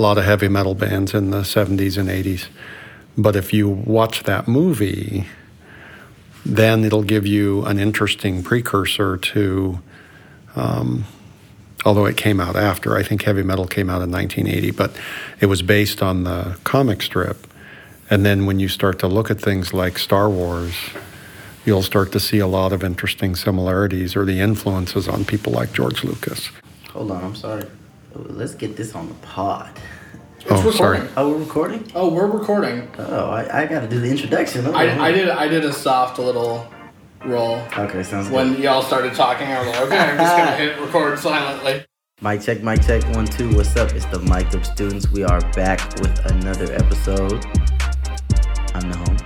a lot of heavy metal bands in the 70s and 80s. But if you watch that movie, then it'll give you an interesting precursor to, um, although it came out after, I think heavy metal came out in 1980, but it was based on the comic strip. And then when you start to look at things like Star Wars, you'll start to see a lot of interesting similarities or the influences on people like George Lucas. Hold on, I'm sorry. Let's get this on the pod. oh, recording. sorry. Oh, we're recording? Oh, we're recording. Oh, I, I got to do the introduction. Oh, I, I did I did a soft little roll Okay, sounds good. when y'all started talking. I was like, okay, I'm just gonna hit record silently. Mic check, mic check, one, two. What's up? It's the Mic Up students. We are back with another episode. I'm the home.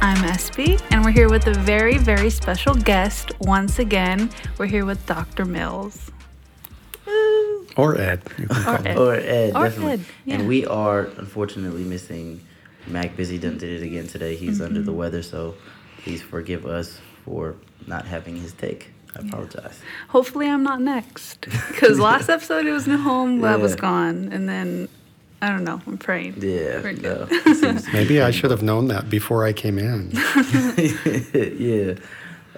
I'm Espy, and we're here with a very, very special guest once again. We're here with Dr. Mills. Woo. Or Ed. You can call Or. Ed. Or Ed, Or definitely. Ed, yeah. And we are unfortunately missing Mac Busy done did it again today. He's under Mm-hmm. the weather, so please forgive us for not having his take. I apologize. Hopefully, I'm not next. Because last episode it was New Nahome, I was Yeah. gone. And then, I don't know, I'm praying. Yeah. No, good. it seems to be Maybe I should have known that before I came in. yeah.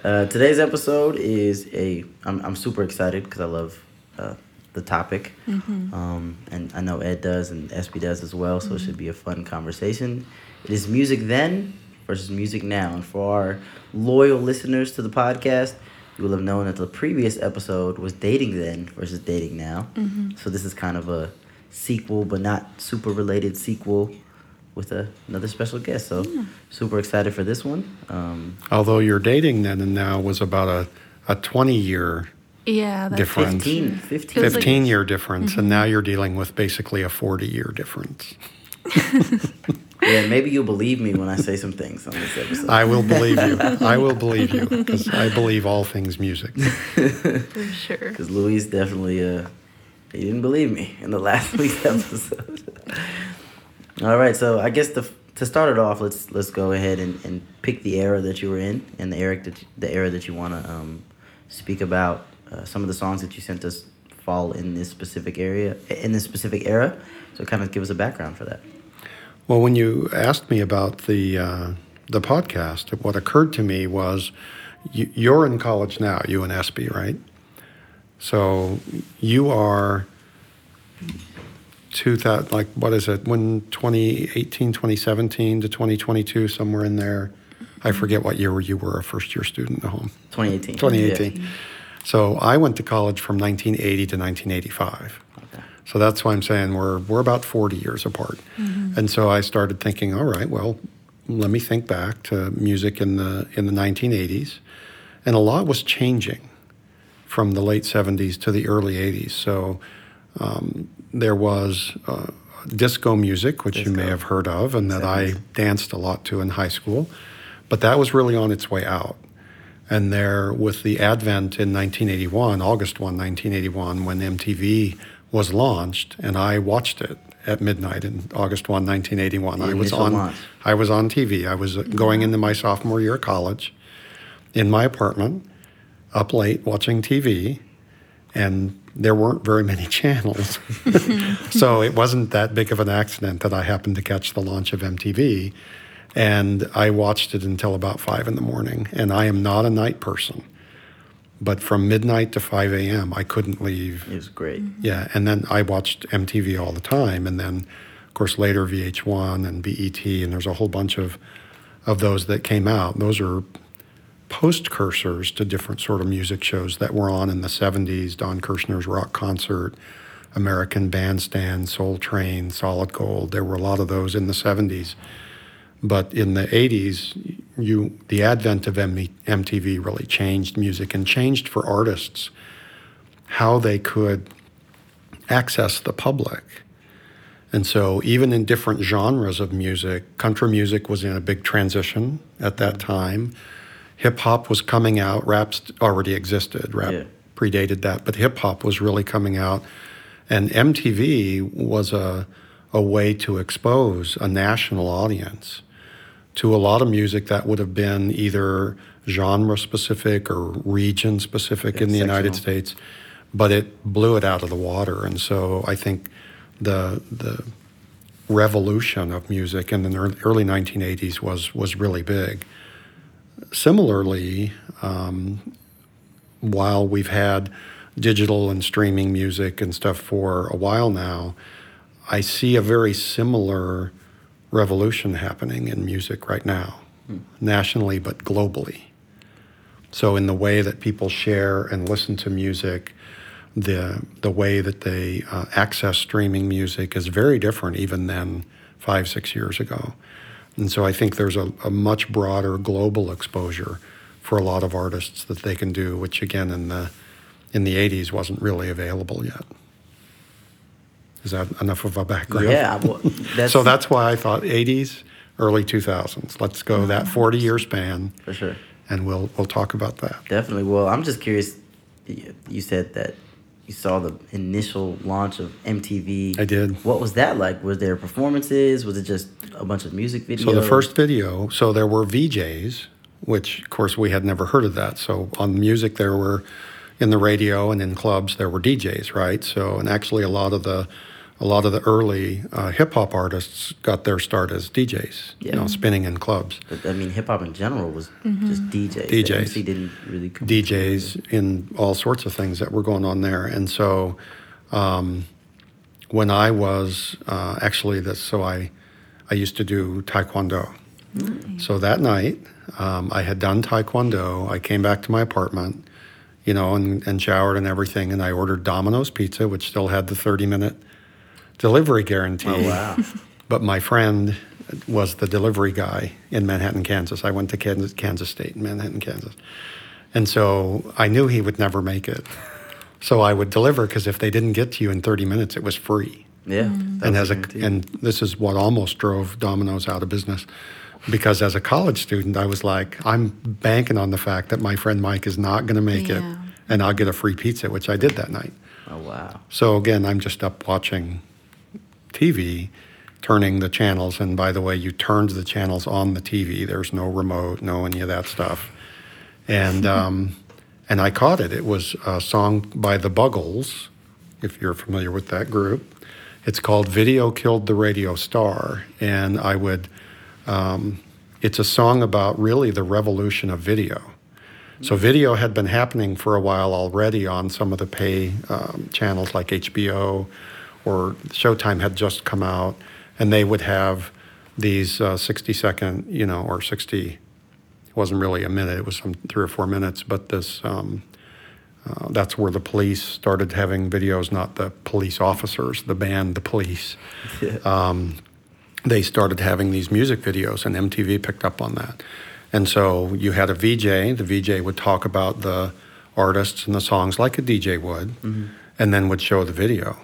Uh, today's episode is a. I'm, I'm super excited because I love uh, the topic. Um, and I know Ed does and SB does as well, so it should be a fun conversation. It is music then versus music now. And for our loyal listeners to the podcast, you will have known that the previous episode was dating then versus dating now. So this is kind of a sequel, but not super related sequel with a, another special guest. So super excited for this one. Um, Although your dating then and now was about a, a 20 year, Yeah, that's Different. 15, 15. Feels like- Mm-hmm. 15 year difference, and now you're dealing with basically a 40 year difference. Yeah, maybe you'll believe me when I say some things on this episode. I will believe you. I will believe you because I believe all things music. for sure. Because Luis definitely, uh, he didn't believe me in the last week's episode. All right, so I guess the, to start it off, let's let's go ahead and, and pick the era that you were in and the era that you, the era that you want to um, speak about. Uh, some of the songs that you sent us fall in this specific area, in this specific era. So kind of give us a background for that. Well, when you asked me about the uh, the podcast, what occurred to me was you, you're in college now, you and SB, right? So you are 2000, like what is it? When 2018, 2017 to 2022, somewhere in there. I forget what year you were a first year student at home. 2018. 2018. So I went to college from 1980 to 1985. Okay. So that's why I'm saying we're we're about 40 years apart. Mm-hmm. And so I started thinking, all right, well, let me think back to music in the in the 1980s, and a lot was changing from the late 70s to the early 80s. So um, there was uh, disco music, which you may have heard of, and that I danced a lot to in high school, but that was really on its way out. And there, with the advent in 1981, August 1, 1981, when MTV was launched, and I watched it at midnight in August 1, 1981. The I was on, launch. I was on TV. I was going into my sophomore year of college in my apartment, up late watching TV, and there weren't very many channels. so it wasn't that big of an accident that I happened to catch the launch of MTV. And I watched it until about five in the morning. And I am not a night person. But from midnight to 5 a.m., I couldn't leave. It was great. Mm-hmm. Yeah. And then I watched MTV all the time. And then, of course, later VH1 and BET. And there's a whole bunch of, of those that came out. Those are post cursors to different sort of music shows that were on in the 70s Don Kirshner's Rock Concert, American Bandstand, Soul Train, Solid Gold. There were a lot of those in the 70s. But in the 80s, you, the advent of M- MTV really changed music and changed for artists how they could access the public. And so, even in different genres of music, country music was in a big transition at that mm-hmm. time. Hip hop was coming out, rap's already existed, rap Yeah. predated that, but hip hop was really coming out. And MTV was a, a way to expose a national audience to a lot of music that would have been either genre specific or region specific in the United. States, but it blew it out of the water. And so I think the the revolution of music in the ear- early 1980s was was really big. Similarly, um, while we've had digital and streaming music and stuff for a while now, I see a very similar revolution happening in music right now, nationally but globally. So, in the way that people share and listen to music, the the way that they uh, access streaming music is very different even than five six years ago, and so I think there's a, a much broader global exposure for a lot of artists that they can do, which again in the in the 80s wasn't really available yet. Is that enough of a background? Yeah, well, that's so that's why I thought 80s, early 2000s. Let's go that mm-hmm. 40 year span, for sure. and we'll we'll talk about that. Definitely. Well, I'm just curious. You said that you saw the initial launch of MTV. I did. What was that like? Was there performances? Was it just a bunch of music videos? So the first video, so there were VJs, which of course we had never heard of that. So on music there were in the radio and in clubs there were DJs, right? So and actually a lot of the a lot of the early uh, hip hop artists got their start as DJs, you know, spinning in clubs. But, I mean, hip hop in general was just DJs. DJs. The MC didn't really come. DJs in all sorts of things that were going on there. And so um, when I was uh, actually this, so I, I used to do Taekwondo. So that night, um, I had done Taekwondo. I came back to my apartment, you know, and, and showered and everything. And I ordered Domino's Pizza, which still had the 30 minute delivery guarantee. Oh wow! But my friend was the delivery guy in Manhattan, Kansas. I went to Kansas, Kansas State in Manhattan, Kansas. And so I knew he would never make it. So I would deliver because if they didn't get to you in 30 minutes, it was free. Yeah. Mm. that And as a and this is what almost drove Domino's out of business. Because as a college student, I was like, I'm banking on the fact that my friend Mike is not going to make it, and I'll get a free pizza, which I did that night. oh wow! So again, I'm just up watching TV, turning the channels. And by the way, you turned the channels on the TV. There's no remote, no any of that stuff. And um, and I caught it. It was a song by the Buggles, if you're familiar with that group. It's called "Video Killed the Radio Star," and I would. Um, it's a song about really the revolution of video. So video had been happening for a while already on some of the pay um, channels like HBO or Showtime had just come out, and they would have these uh, 60 second, you know, or 60. It wasn't really a minute; it was some three or four minutes. But this, um, uh, that's where the police started having videos, not the police officers, the band, the police they started having these music videos, and MTV picked up on that. And so you had a VJ. The VJ would talk about the artists and the songs like a DJ would, and then would show the video.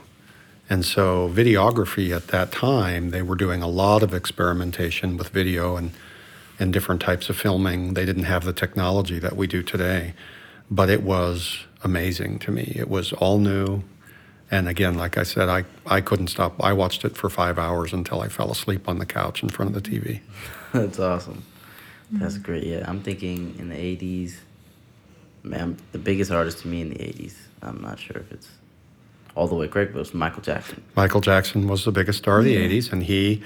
And so videography at that time, they were doing a lot of experimentation with video and and different types of filming. They didn't have the technology that we do today, but it was amazing to me. It was all new. And again, like I said, I, I couldn't stop. I watched it for five hours until I fell asleep on the couch in front of the TV. That's awesome. That's great. Yeah, I'm thinking in the '80s. Man, the biggest artist to me in the '80s. I'm not sure if it's all the way it was Michael Jackson. Michael Jackson was the biggest star of the '80s, and he,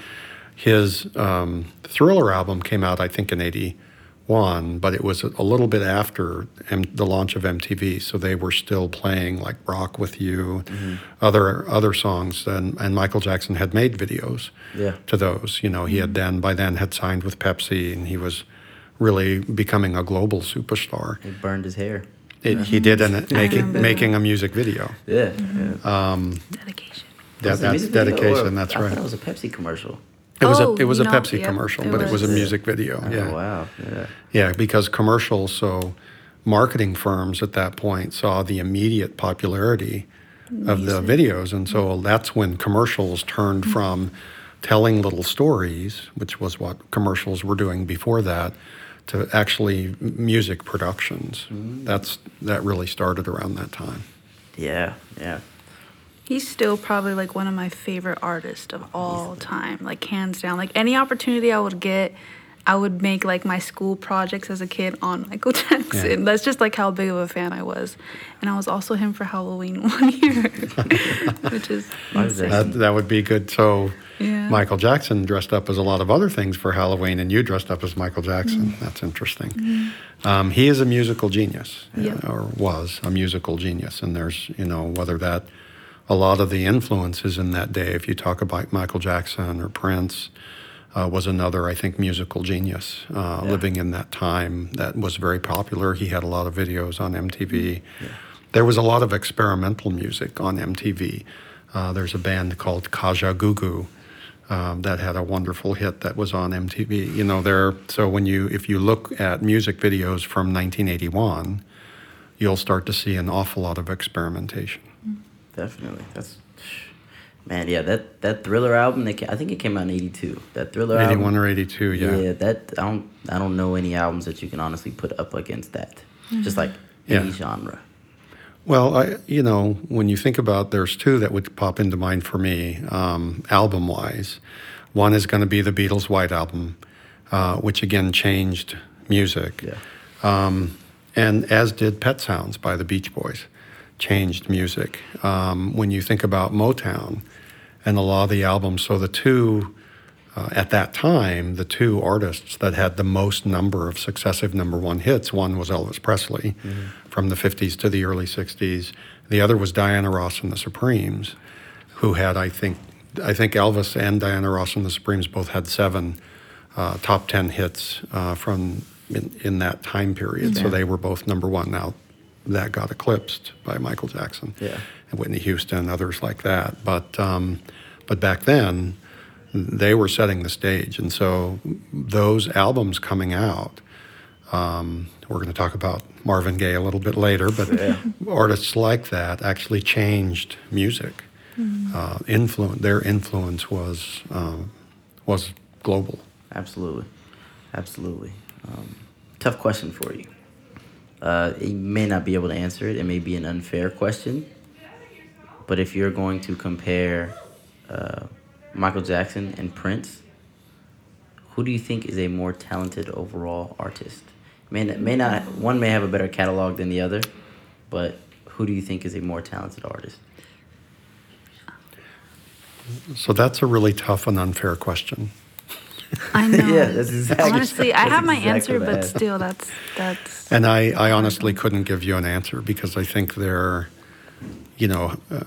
his um, Thriller album came out, I think, in '81, but it was a, little bit after M- the launch of MTV, so they were still playing like "Rock with You," other other songs, and and Michael Jackson had made videos Yeah. to those. You know, he had then by then had signed with Pepsi, and he was really becoming a global superstar. He burned his hair. It, he mm-hmm. did, and making making a music video. Yeah. Yeah. Um, dedication. That, Was it a that's dedication. or- that's I right. thought it was a Pepsi commercial. It was Oh, a it was a no, Pepsi yep, commercial, it but it was a music video. Oh, yeah, wow. Yeah. yeah, because commercials. So, marketing firms at that point saw the immediate popularity of the videos, and so mm-hmm. that's when commercials turned mm-hmm. from telling little stories, which was what commercials were doing before that, to actually music productions. Mm-hmm. That's that really started around that time. Yeah. Yeah. He's still probably like one of my favorite artists of all time, like hands down. Like any opportunity I would get, I would make like my school projects as a kid on Michael Jackson. That's just like how big of a fan I was. And I was also him for Halloween one year, which is that? That would be good. So. yeah. Yeah. Michael Jackson dressed up as a lot of other things for Halloween, and you dressed up as Michael Jackson. That's interesting. Um, he is a musical genius, Yep. uh, or was a musical genius, and there's you know whether that a lot of the influences in that day. If you talk about Michael Jackson or Prince. Uh, was another, I think, musical genius uh, Yeah. living in that time that was very popular. He had a lot of videos on MTV. There was a lot of experimental music on MTV. Uh, there's a band called Kajagoogoo um, that had a wonderful hit that was on MTV. You know, there. So when you, if you look at music videos from 1981, you'll start to see an awful lot of experimentation. Definitely. That's man. Yeah, that that Thriller album. That ca- I think it came out in '82. That Thriller 81 album. or 82, yeah. Yeah, that I don't I don't know any albums that you can honestly put up against that. Just like Yeah. any genre. Well, I, you know, when you think about, there's two that would pop into mind for me, um, album-wise. One is going to be the Beatles' White Album, uh, which again changed music, Yeah. um, and as did Pet Sounds by the Beach Boys, changed music. Um, when you think about Motown and the Law of the Album. so the two uh, at that time, the two artists that had the most number of successive number one hits, one was Elvis Presley from the 50s to the early 60s. The other was Diana Ross and the Supremes, who had, I think, I think Elvis and Diana Ross and the Supremes both had seven uh, top 10 hits uh, from in, in that time period. So they were both number one. Now, that got eclipsed by Michael Jackson Yeah. and Whitney Houston and others like that. But um, but back then, they were setting the stage, and so those albums coming out. Um, we're going to talk about Marvin Gaye a little bit later, but Yeah. artists like that actually changed music. Uh, influence their influence was um, was global. Absolutely, absolutely. Um, tough question for you. Uh, you may not be able to answer it. It may be an unfair question. But if you're going to compare uh, Michael Jackson and Prince, who do you think is a more talented overall artist? May may not one may have a better catalog than the other, but who do you think is a more talented artist? So that's a really tough and unfair question. I know. Yeah, that's exactly- Honestly, I that's have my exactly answer, what I but still, that's that's. And I, I honestly couldn't give you an answer because I think they're, you know, uh,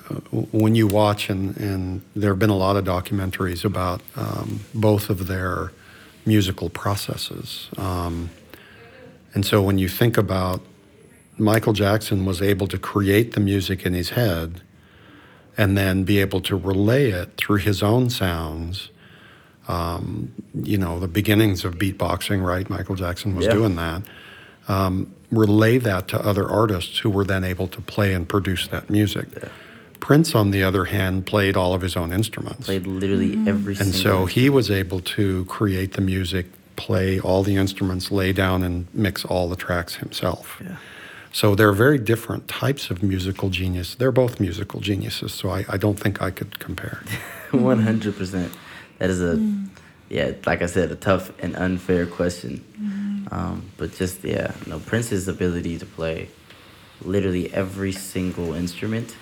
when you watch, and, and there have been a lot of documentaries about um, both of their musical processes. Um, and so when you think about Michael Jackson was able to create the music in his head and then be able to relay it through his own sounds. Um, you know, the beginnings of beatboxing, right? Michael Jackson was Yeah. doing that. Um, relay that to other artists who were then able to play and produce that music. Prince, on the other hand, played all of his own instruments. Played literally every And single so he was able to create the music, play all the instruments, lay down and mix all the tracks himself. Yeah. So they're very different types of musical genius. They're both musical geniuses, so I, I don't think I could compare. One hundred percent. That is a yeah, like I said, a tough and unfair question. Um, but just yeah, no Prince's ability to play literally every single instrument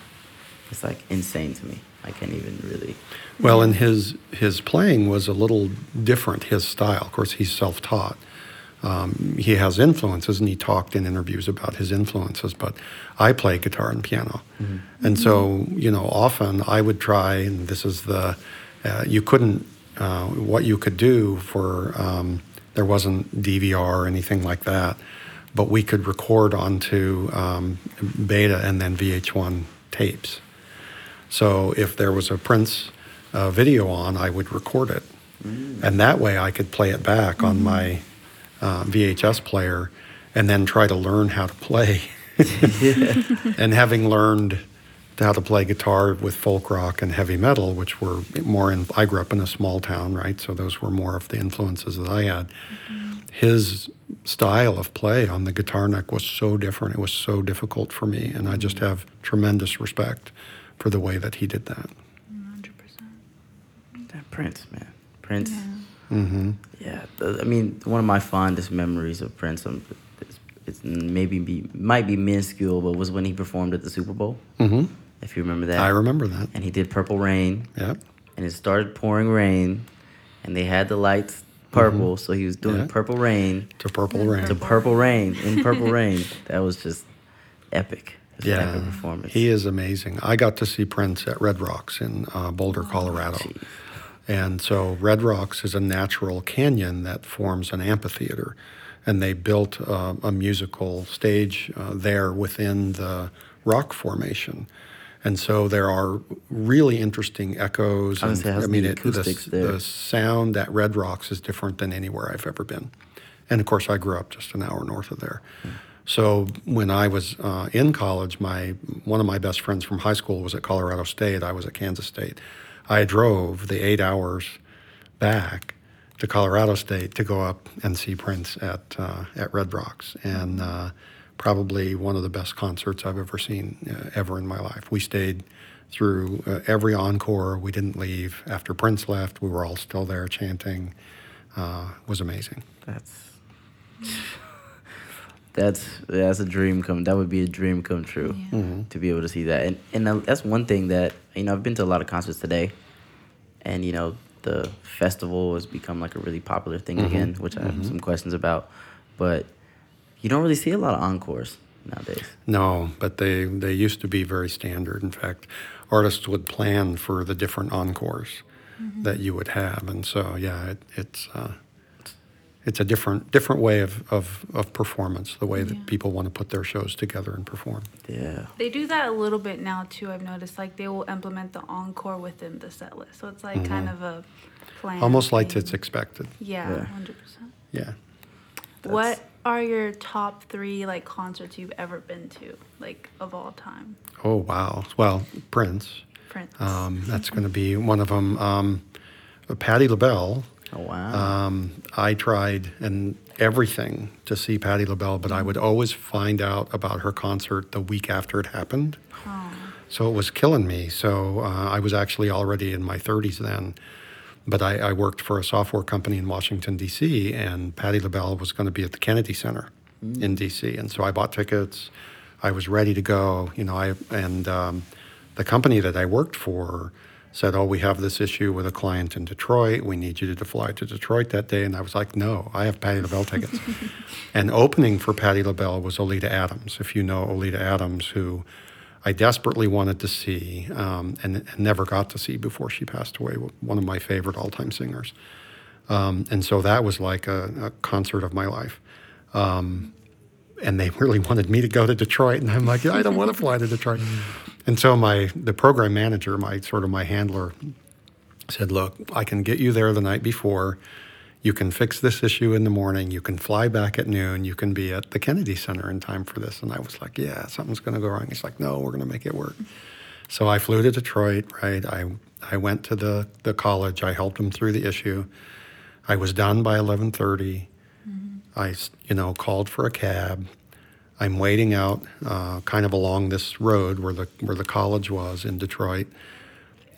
is like insane to me. I can't even really. Well, and his his playing was a little different. His style, of course, he's self-taught. Um, he has influences, and he talked in interviews about his influences. But I play guitar and piano, and so you know, often I would try, and this is the uh, you couldn't uh, what you could do for um, there wasn't DVR or anything like that, but we could record onto um, beta and then VHS tapes. So if there was a Prince uh, video on, I would record it. And that way I could play it back on my uh, VHS player and then try to learn how to play. and having learned how to play guitar with folk rock and heavy metal, which were more in, I grew up in a small town, right? So those were more of the influences that I had. His style of play on the guitar neck was so different. It was so difficult for me. And I just have tremendous respect for the way that he did that. 100%. That Prince, man, Prince. hmm Yeah, I mean, one of my fondest memories of Prince, um, it's, it's maybe be might be minuscule, but was when he performed at the Super Bowl. hmm If you remember that. I remember that. And he did Purple Rain, Yep. and it started pouring rain, and they had the lights purple, so he was doing Mm-hmm. Yeah. purple rain To Purple Rain. to purple rain in purple rain. That was just epic. Was Yeah, epic performance. he is amazing. I got to see Prince at Red Rocks in uh, Boulder, Colorado. Jeez. And so Red Rocks is a natural canyon that forms an amphitheater. And they built uh, a musical stage uh, there within the rock formation. And so there are really interesting echoes. I was gonna the acoustics the, the sound at Red Rocks is different than anywhere I've ever been. And of course, I grew up just an hour north of there. So when I was uh, in college, my one of my best friends from high school was at Colorado State. I was at Kansas State. I drove the eight hours back to Colorado State to go up and see Prince at uh, at Red Rocks, and uh, probably one of the best concerts I've ever seen uh, ever in my life. We stayed through uh, every encore. We didn't leave after Prince left. We were all still there chanting. Uh, was amazing. That's that's that's a dream come. That would be a dream come true mm-hmm. to be able to see that. And and that's one thing that you know I've been to a lot of concerts today, and you know the festival has become like a really popular thing mm-hmm. again, which I have mm-hmm. some questions about. But you don't really see a lot of encores nowadays. No, but they, they used to be very standard. In fact, artists would plan for the different encores that you would have, and so yeah, it, it's uh, it's a different different way of, of, of performance, the way that Yeah. people want to put their shows together and perform. Yeah. They do that a little bit now too. I've noticed like they will implement the encore within the set list, so it's like kind of a plan. Mm-hmm. Almost like it's expected. yeah, Yeah. hundred percent. Yeah. What are your top three like concerts you've ever been to, like of all time? Oh wow. Well, Prince. Prince. Um, that's going to be one of them. Um, Patti LaBelle. Oh wow. Um, I tried and everything to see Patti LaBelle, but I would always find out about her concert the week after it happened. Oh. So it was killing me. So uh, I was actually already in my 30s then. But I, I worked for a software company in Washington, D.C., and Patti LaBelle was going to be at the Kennedy Center in D.C. And so I bought tickets. I was ready to go. You know, I and um, the company that I worked for said, "Oh, we have this issue with a client in Detroit. We need you to fly to Detroit that day." And I was like, "No, I have Patti LaBelle tickets." and opening for Patti LaBelle was Oleta Adams. If you know Oleta Adams, who I desperately wanted to see um, and, and never got to see before she passed away. One of my favorite all-time singers, um, and so that was like a, a concert of my life. Um, and they really wanted me to go to Detroit, and I'm like, I don't want to fly to Detroit. And so my the program manager, my sort of my handler, said, Look, I can get you there the night before. You can fix this issue in the morning. You can fly back at noon. You can be at the Kennedy Center in time for this. And I was like, Yeah, something's going to go wrong. He's like, No, we're going to make it work. So I flew to Detroit, right? I, I went to the, the college. I helped them through the issue. I was done by 1130. I, you know, called for a cab. I'm waiting out uh, kind of along this road where the, where the college was in Detroit.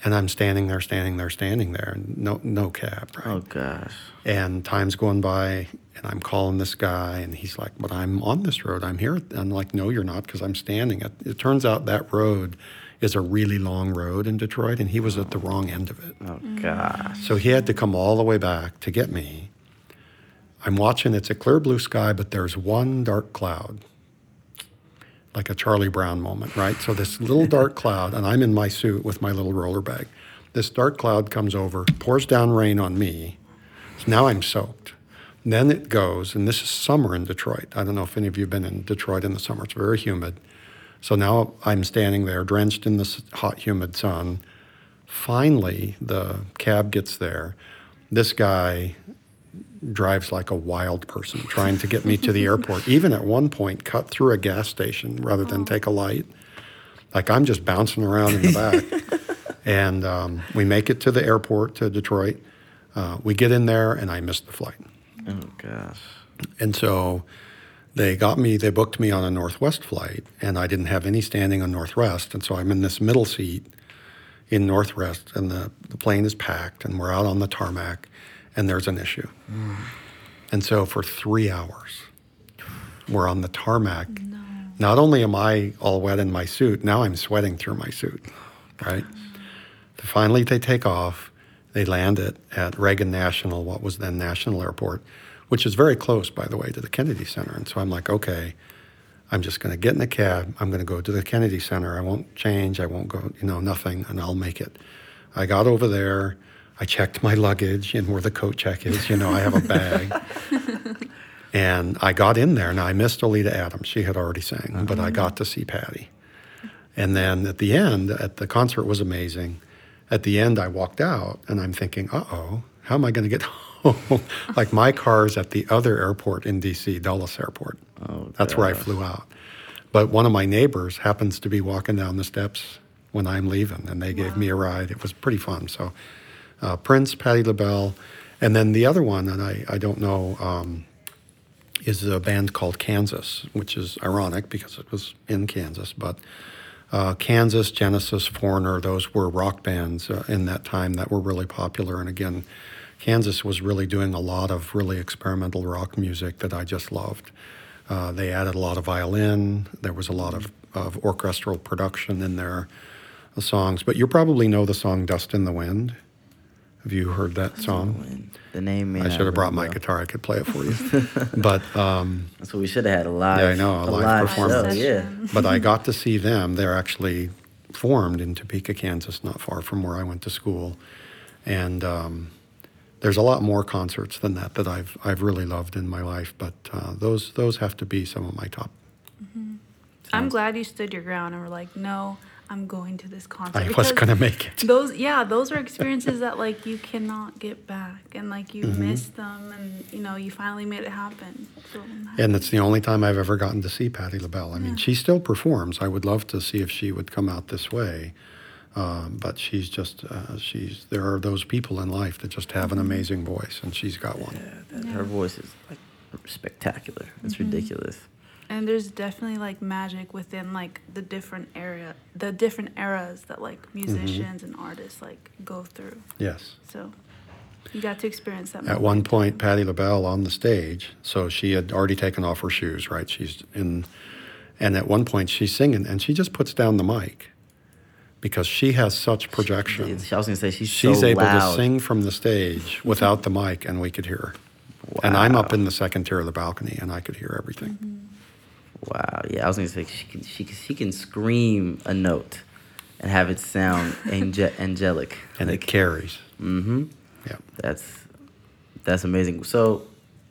And I'm standing there, standing there, standing there, and no, no cab, right? oh gosh. And time's going by, and I'm calling this guy, and he's like, "But I'm on this road. I'm here." I'm like, "No, you're not, because I'm standing." It, it turns out that road is a really long road in Detroit, and he was at the wrong end of it. Oh gosh. So he had to come all the way back to get me. I'm watching. It's a clear blue sky, but there's one dark cloud, like a Charlie Brown moment, right? So this little dark cloud, and I'm in my suit with my little roller bag. This dark cloud comes over, pours down rain on me. So now I'm soaked. Then it goes, and this is summer in Detroit. I don't know if any of you have been in Detroit in the summer. It's very humid. So now I'm standing there, drenched in this hot, humid sun. Finally, the cab gets there. This guy drives like a wild person trying to get me to the airport. Even at one point, cut through a gas station rather than take a light. Like I'm just bouncing around in the back. and um, we make it to the airport to Detroit. Uh, we get in there, and I missed the flight. Oh gosh. And so they got me, they booked me on a Northwest flight, and I didn't have any standing on Northwest. And so I'm in this middle seat in Northwest, and the, the plane is packed, and we're out on the tarmac, and there's an issue. And so for three hours, we're on the tarmac. Not only am I all wet in my suit, now I'm sweating through my suit, right? Mm. Finally, they take off. They land it at Reagan National, what was then National Airport, which is very close, by the way, to the Kennedy Center. And so I'm like, okay, I'm just going to get in a cab. I'm going to go to the Kennedy Center. I won't change. I won't go, you know, nothing, and I'll make it. I got over there. I checked my luggage and where the coat check is. You know, I have a bag. and I got in there. and I missed Oleta Adams. She had already sang, but I got to see Patti. And then at the end, at the concert was amazing. At the end, I walked out and I'm thinking, uh oh, how am I going to get home? like my car's at the other airport in DC, Dulles Airport. Oh, That's where I flew out. But one of my neighbors happens to be walking down the steps when I'm leaving, and they gave me a ride. It was pretty fun. So, uh, Prince, Patti LaBelle, and then the other one, that I, I don't know, um, is a band called Kansas, which is ironic because it was in Kansas. But uh, Kansas, Genesis, Foreigner, those were rock bands uh, in that time that were really popular. And again, Kansas was really doing a lot of really experimental rock music that I just loved. Uh, they added a lot of violin. There was a lot of, of orchestral production in their songs. But you probably know the song "Dust in the Wind." Have you heard that song? The name. I should have brought my bell. guitar. I could play it for you. but um, So we should have had a live. Yeah, I know, a live performance. show. Yeah. but I got to see them. They're actually formed in Topeka, Kansas, not far from where I went to school. And um, there's a lot more concerts than that that I've I've really loved in my life. But uh, those those have to be some of my top. I'm glad you stood your ground and were like, no, I'm going to this concert. I was gonna make it. Those, yeah, those are experiences that like you cannot get back, and like you Mm-hmm. miss them, and you know you finally made it happen. So And it's the only time I've ever gotten to see Patti LaBelle. I mean, she still performs. I would love to see if she would come out this way. Um, but she's just, uh, she's, there are those people in life that just have an amazing voice, and she's got one. That- Her voice is like spectacular. It's Mm-hmm. ridiculous. And there's definitely like magic within like the different area, the different eras that like Mm-hmm. musicians and artists like go through. Yes. So you got to experience that. At one point, Patti LaBelle on the stage, so she had already taken off her shoes, right? She's in, and at one point she's singing, and she just puts down the mic because she has such projection. It's- I was gonna say she's, She's so able loud. to sing from the stage without the mic, and we could hear her. And I'm up in the second tier of the balcony, and I could hear everything. Wow. Yeah, I was gonna say she can she can, she can scream a note and have it sound ange- angelic. And it carries. Mm-hmm. Yeah. That's that's amazing. So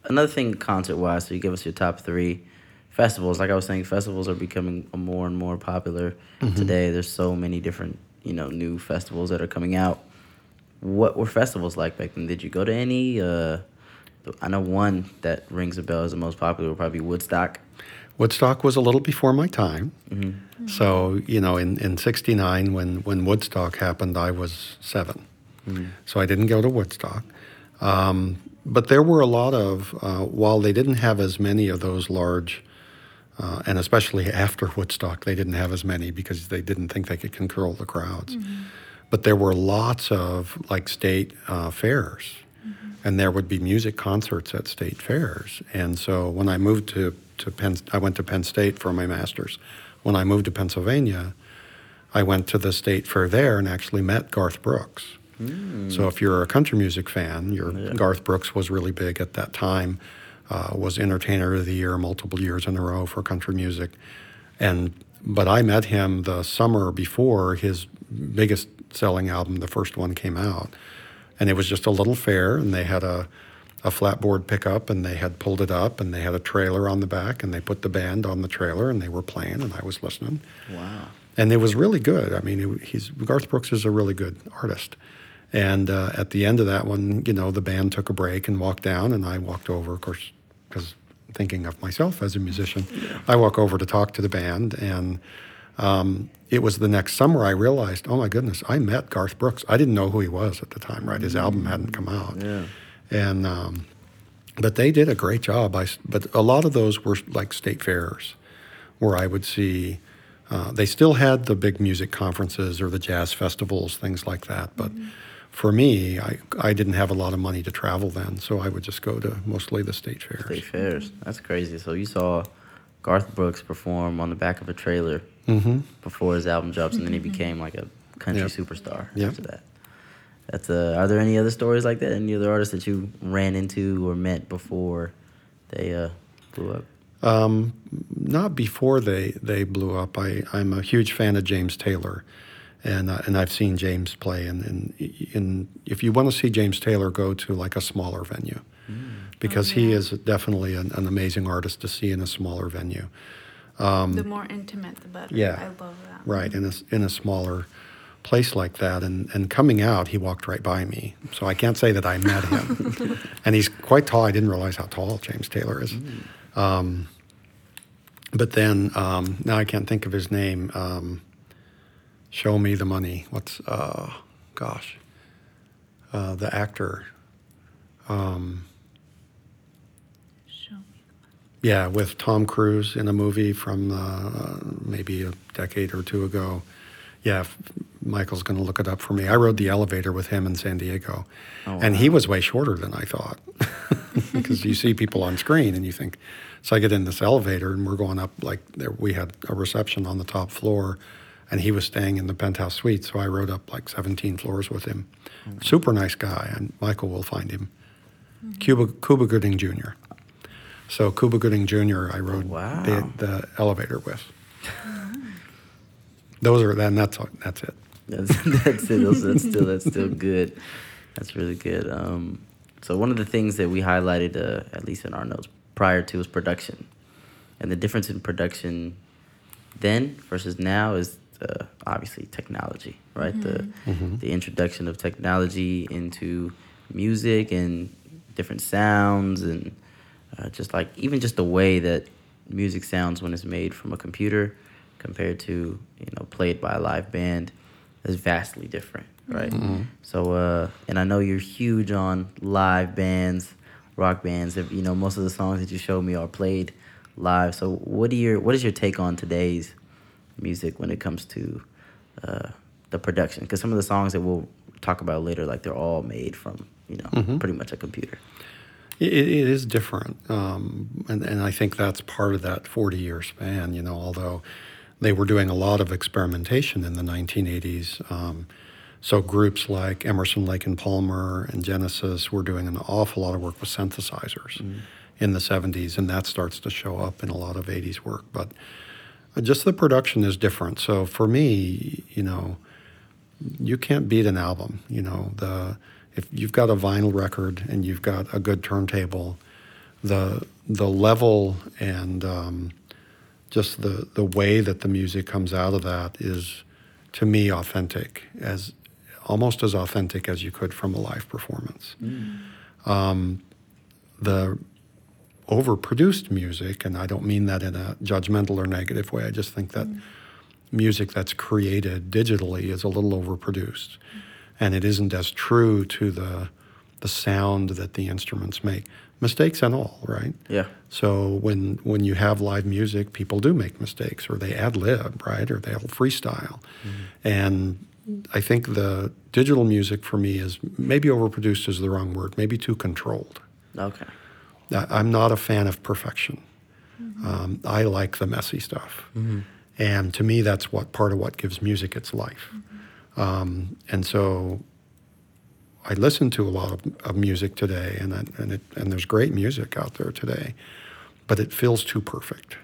another thing concert wise, so you give us your top three festivals. Like I was saying, festivals are becoming more and more popular today. There's so many different, you know, new festivals that are coming out. What were festivals like back then? Did you go to any? Uh, I know one that rings a bell as the most popular would probably Woodstock. Woodstock was a little before my time. So, you know, in, in 69, when, when Woodstock happened, I was 7 So I didn't go to Woodstock. Um, but there were a lot of, uh, while they didn't have as many of those large, uh, and especially after Woodstock, they didn't have as many because they didn't think they could control the crowds. But there were lots of like state uh, fairs, and there would be music concerts at state fairs. And so when I moved to to Penn, I went to Penn State for my master's. When I moved to Pennsylvania, I went to the state fair there and actually met Garth Brooks. So if you're a country music fan, your Garth Brooks was really big at that time. Uh, was Entertainer of the Year multiple years in a row for country music, and but I met him the summer before his biggest selling album, the first one, came out, and it was just a little fair, and they had a a flatboard pickup, and they had pulled it up, and they had a trailer on the back, and they put the band on the trailer, and they were playing, and I was listening Wow. and it was really good. I mean, he's Garth Brooks is a really good artist. And uh, at the end of that one, you know, the band took a break and walked down, and I walked over, of course, because thinking of myself as a musician, I walk over to talk to the band, and um, it was the next summer I realized, oh my goodness, I met Garth Brooks. I didn't know who he was at the time, right? His album hadn't come out, Yeah. And um, but they did a great job. I, s- but a lot of those were like state fairs, where I would see. Uh, they still had the big music conferences or the jazz festivals, things like that. But for me, I, I didn't have a lot of money to travel then, so I would just go to mostly the state fairs. State fairs. That's crazy. So you saw Garth Brooks perform on the back of a trailer Mm-hmm. before his album drops, and then he became like a country Yep. superstar Yep. after that. That's uh, are there any other stories like that? Any other artists that you ran into or met before they uh, blew up? Um, not before they, they blew up. I, I'm a huge fan of James Taylor, and uh, and I've seen James play. And, and, and if you want to see James Taylor, go to like a smaller venue, because he is definitely an, an amazing artist to see in a smaller venue. the more intimate, the better. Um, yeah. I love that. Right, in a, s- in a smaller place like that. And, and coming out, he walked right by me. So I can't say that I met him. and he's quite tall. I didn't realize how tall James Taylor is. Um, but then, um, now I can't think of his name. Um, Show Me the Money. What's, uh, gosh, uh, the actor. Show me. Yeah, with Tom Cruise in a movie from uh, maybe a decade or two ago. Yeah, Michael's going to look it up for me. I rode the elevator with him in San Diego, Oh, and he was way shorter than I thought. Because you see people on screen and you think, so I get in this elevator and we're going up like there. We had a reception on the top floor, and he was staying in the penthouse suite. So I rode up like 17 floors with him. Oh, Super nice guy, and Michael will find him. Mm-hmm. Cuba Cuba Gooding Jr. So Cuba Gooding Jr. I oh, rode wow. the, the elevator with. Those are then that's that's it. That's that's it. Those- That's still that's still good. That's really good. Um, so one of the things that we highlighted, uh, at least in our notes prior to, was production, and the difference in production then versus now is uh, obviously technology, right? The the introduction of technology into music and different sounds and uh, just like even just the way that music sounds when it's made from a computer compared to you know played by a live band is vastly different right? So uh and i know you're huge on live bands rock bands. If- you know most of the songs that you showed me are played live. So what do your what is your take on today's music when it comes to uh the production? Because some of the songs that we'll talk about later like they're all made from you know pretty much a computer. It, it is different, um, and and I think that's part of that forty year span. You know, although they were doing a lot of experimentation in the nineteen eighties. Um, so groups like Emerson, Lake and Palmer and Genesis were doing an awful lot of work with synthesizers in the seventies, and that starts to show up in a lot of eighties work. But uh, just the production is different. So for me, you know, you can't beat an album. You know, the if you've got a vinyl record and you've got a good turntable, the the level and um, just the the way that the music comes out of that is, to me, authentic as almost as authentic as you could from a live performance. Um, the overproduced music, and I don't mean that in a judgmental or negative way. I just think that music that's created digitally is a little overproduced, and it isn't as true to the the sound that the instruments make. Mistakes and all, right? yeah. So when when you have live music, people do make mistakes, or they ad lib, right, or they'll freestyle, and I think the digital music for me is maybe overproduced is the wrong word, maybe too controlled. okay. I- I'm not a fan of perfection. Um, I like the messy stuff, and to me, that's what part of what gives music its life. Um, and so, I listen to a lot of, of music today, and I, and it, and there's great music out there today, but it feels too perfect.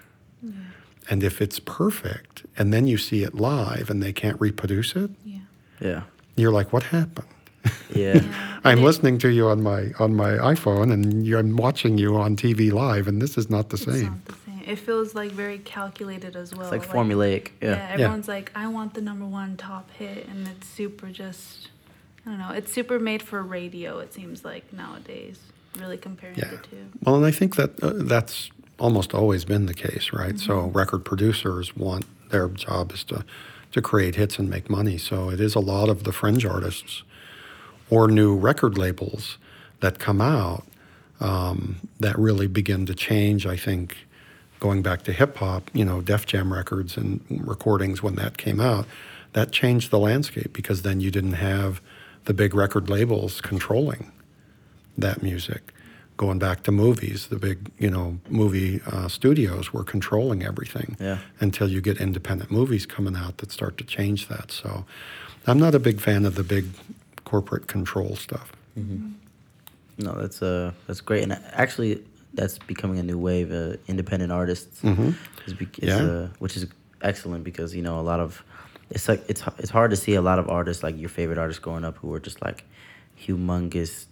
And if it's perfect, and then you see it live, and they can't reproduce it, Yeah. yeah you're like, what happened? yeah Yeah. I'm it- listening to you on my on my iPhone, and you're, I'm watching you on TV live, and this is not the It's same. not the same. It feels like very calculated as well. it's like formulaic Yeah, yeah everyone's like, I want the number one top hit, and it's super just, I don't know, it's super made for radio. It seems like nowadays, really comparing Yeah. the two. Well, and I think that uh, that's almost always been the case, right? So record producers want their job is to to create hits and make money. So it is a lot of the fringe artists or new record labels that come out um, that really begin to change. I think going back to hip hop, you know, Def Jam records and recordings when that came out, that changed the landscape because then you didn't have the big record labels controlling that music. Going back to movies, the big, you know, movie uh, studios were controlling everything Yeah. until you get independent movies coming out that start to change that. So I'm not a big fan of the big corporate control stuff. No, that's uh that's great, and actually, that's becoming a new wave. Uh, independent artists, Mhm. is is, Yeah. uh, which is excellent because you know a lot of it's like it's it's hard to see a lot of artists like your favorite artists growing up who are just like humongous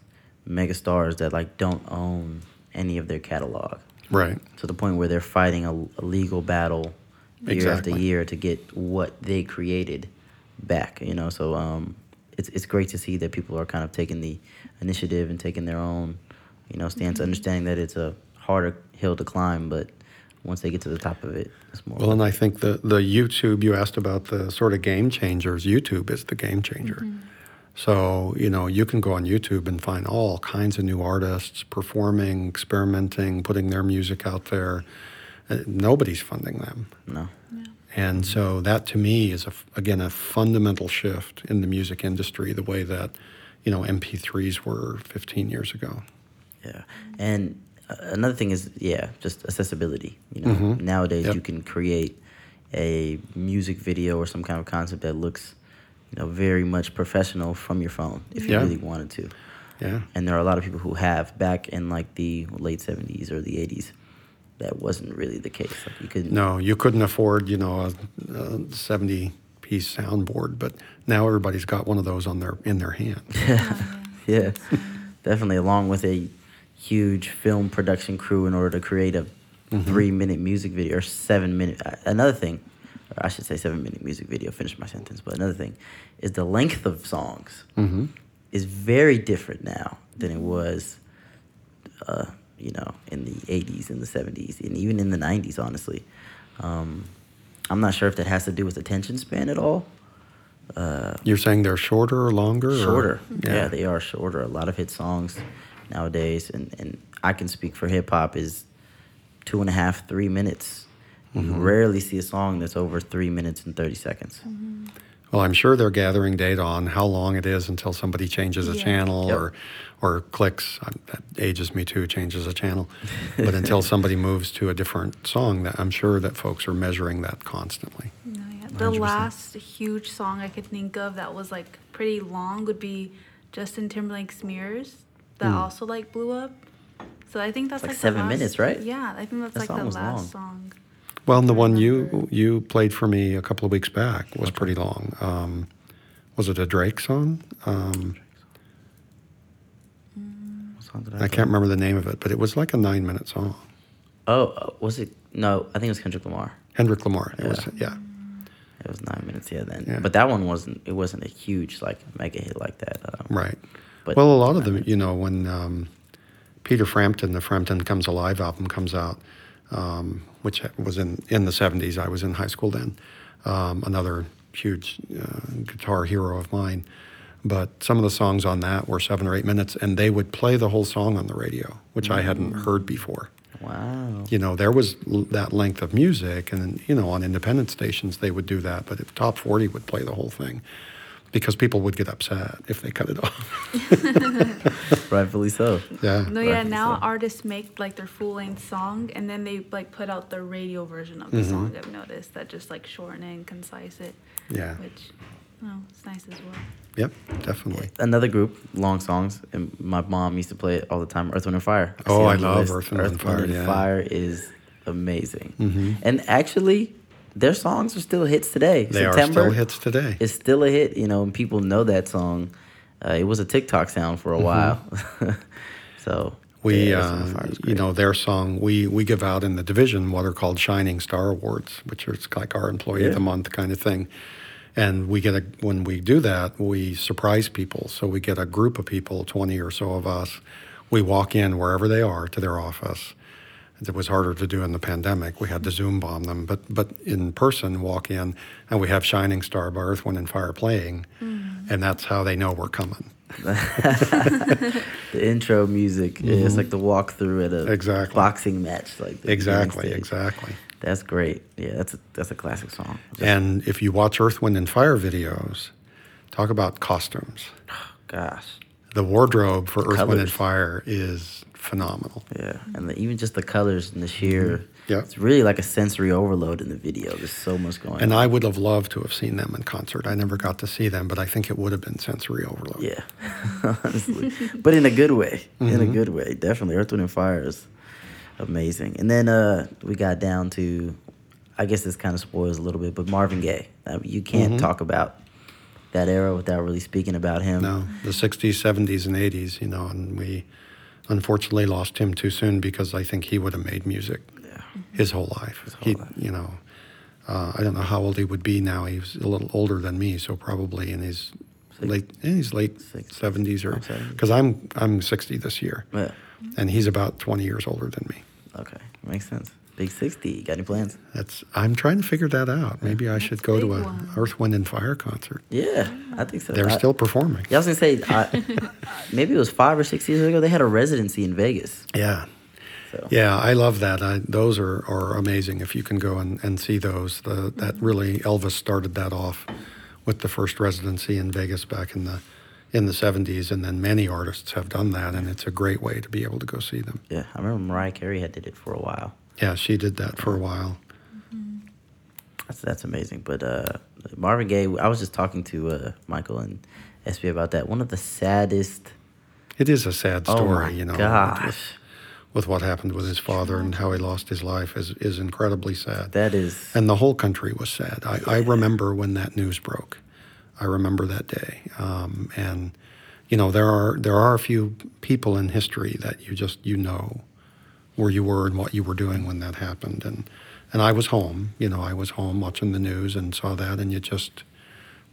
mega stars that like don't own any of their catalog Right. to the point where they're fighting a, a legal battle year after year to get what they created back. You know, so um, it's it's great to see that people are kind of taking the initiative and taking their own, you know, stance, understanding that it's a harder hill to climb, but once they get to the top of it, it's more. Well, and I think the, the YouTube, you asked about the sort of game changers. YouTube is the game changer. So, you know, you can go on YouTube and find all kinds of new artists performing, experimenting, putting their music out there. Uh, nobody's funding them. no. And so that to me is, a f again, a fundamental shift in the music industry, the way that, you know, MP3s were 15 years ago. Yeah, and another thing is yeah, just accessibility. You know, mm-hmm. nowadays Yep. you can create a music video or some kind of concept that looks, you know, very much professional from your phone if you Yeah. really wanted to. Yeah. And there are a lot of people who have back in like the late seventies or the eighties. That wasn't really the case. Like you couldn't. No, you couldn't afford, you know, a, a 70 piece soundboard, but now everybody's got one of those on their in their hand. Oh, yeah, definitely. Along with a huge film production crew in order to create a three-minute music video or seven-minute. uh, Another thing, or I should say seven-minute music video. Finish my sentence. But another thing is the length of songs hmm is very different now than it was. Uh, you know, in the '80s and the '70s, and even in the '90s. Honestly, um, I'm not sure if that has to do with attention span at all. You're saying they're shorter or longer? or- shorter. Yeah. they are shorter. A lot of hit songs nowadays, and, and I can speak for hip hop is two and a half, three minutes. You rarely see a song that's over three minutes and thirty seconds. Well, I'm sure they're gathering data on how long it is until somebody changes a Yeah. channel Yep. or or clicks. um, That ages me too. Changes a channel, but until somebody moves to a different song, that I'm sure that folks are measuring that constantly. No, yeah. The 100%. last huge song I could think of that was like pretty long would be Justin Timberlake's "Mirrors" that also like blew up. So I think that's Like like, the seven last- minutes, right? Yeah, I think that's That like the last long. song. Well, and the one you you played for me a couple of weeks back was pretty long. Um, was it a Drake song? Um, song did I can't remember the name of it, but it was like a nine minute song. Oh, uh, was it? No, I think it was Kendrick Lamar. Kendrick Lamar. It was Yeah. yeah. It was nine minutes. Yeah, then. Yeah. But that one wasn't. It wasn't a huge like mega hit like that. Um, Right. But well, a lot of them, you know, when um, Peter Frampton, the Frampton Comes Alive album comes out, um, which was in, in the 70s, I was in high school then, um, another huge uh, guitar hero of mine. But some of the songs on that were seven or eight minutes, and they would play the whole song on the radio, which I hadn't heard before. Wow. You know, there was l- that length of music, and, you know, on independent stations, they would do that, but if Top 40 would play the whole thing because people would get upset if they cut it off. Rightfully so. yeah. No, yeah. Rightfully Now so. artists make like their full length song, and then they like put out the radio version of the Mm-hmm. song. I've noticed that just like shorten it and concise it. Yeah. Which, oh, it's nice as well. Yep, definitely. Another group, long songs, and my mom used to play it all the time. Earth, Wind, and Fire. see Oh, it I on the love list. Earth, Wind, and Fire, yeah. Fire is amazing, Mhm. and actually, their songs are still hits today. They are still hits today. is still a hit, you know, and people know that song. Uh, it was a TikTok sound for a while, so Mm-hmm. We, yeah, Earth, Wind, and uh, you know, their song, we, we give out in the division what are called Shining Star Awards, which is like our Employee of the Month kind of thing. And we get a, when we do that, we surprise people. So we get a group of people, 20 or so of us. We walk in wherever they are to their office. It was harder to do in the pandemic. We had to Zoom bomb them, but but in person, walk in, and we have Shining Star by Earth, Wind, and Fire playing, and that's how they know we're coming. the intro music is like the walkthrough at a Mm-hmm. Exactly. boxing match, like the Exactly, exactly. That's great. Yeah, that's a that's a classic song. Just- And if you watch Earth, Wind, and Fire videos, talk about costumes. gosh, the wardrobe for Earth, Wind, and Fire is phenomenal. Yeah, and the, even just the colors and the sheer. Yeah. It's really like a sensory overload in the video. There's so much going on. And on. I would have loved to have seen them in concert. I never got to see them, but I think it would have been sensory overload. Yeah, honestly, but in a good way. In Mm-hmm. a good way, definitely. Earth, Wind, and Fire is amazing. And then uh, we got down to, I guess this kind of spoils a little bit, but Marvin Gaye. I mean, you can't talk about that era without really speaking about him. No, the 60s, 70s, and 80s, you know, and we unfortunately lost him too soon because I think he would have made music his whole life. His whole he, you know, uh, I don't know how old he would be now. He was a little older than me, so probably in his late in his late 70s or I'm 70. because I'm I'm 60 this year, Yeah. and he's about 20 years older than me. Okay, makes sense. Big sixty. Got any plans? That's I'm trying to figure that out. Maybe I should go to big a one. Earth, Wind, and Fire concert. Yeah, I think so. They're I- still performing. Yeah, I was gonna say I, maybe it was five or six years ago. They had a residency in Vegas. Yeah. So Yeah, I love that. I, those are, are amazing if you can go and, and see those. The, that really, Elvis started that off with the first residency in Vegas back in the in the 70s, and then many artists have done that, and it's a great way to be able to go see them. yeah, I remember Mariah Carey had did it for a while. Yeah, she did that for a while. That's that's amazing. But uh, Marvin Gaye, I was just talking to uh, Michael and SB about that. One of the saddest. It is a sad story, oh you know, with- gosh, with what happened with his father and how he lost his life is, is incredibly sad. that is. And the whole country was sad. I, I remember when that news broke. I remember that day. Um, and you know, there are there are a few people in history that you just you know where you were and what you were doing when that happened. And and I was home. You know, I was home watching the news and saw that, and you just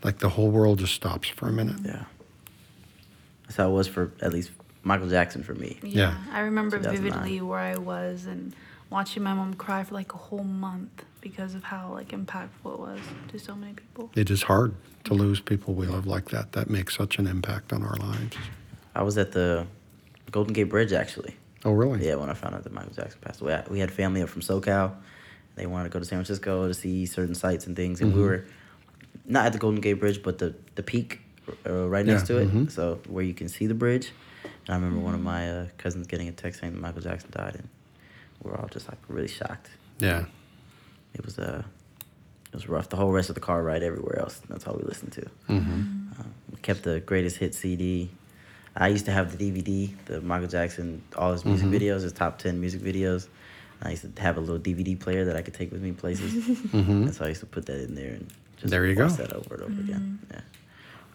like the whole world just stops for a minute. Yeah. That's how it was for at least Michael Jackson for me. Yeah. I remember vividly where I was and watching my mom cry for like a whole month because of how like impactful it was to so many people. It is hard to lose people we love like that. That makes such an impact on our lives. I was at the Golden Gate Bridge actually. Oh, really? Yeah, when I found out that Michael Jackson passed away, we had family up from SoCal. They wanted to go to San Francisco to see certain sites and things, and we were not at the Golden Gate Bridge, but the the peak uh, right next Yeah, to it, mhm. so where you can see the bridge. And I remember one of my uh, cousins getting a text saying that Michael Jackson died, and we were all just like really shocked. Yeah. It was uh, it was rough. The whole rest of the car ride everywhere else. That's all we listened to. hmm Uh, we kept the greatest hit CD. I used to have the DVD, the Michael Jackson, all his music Mhm. videos, his top 10 music videos. I used to have a little DVD player that I could take with me places. hmm And so I used to put that in there and just There you watch go. that over and over again. Yeah.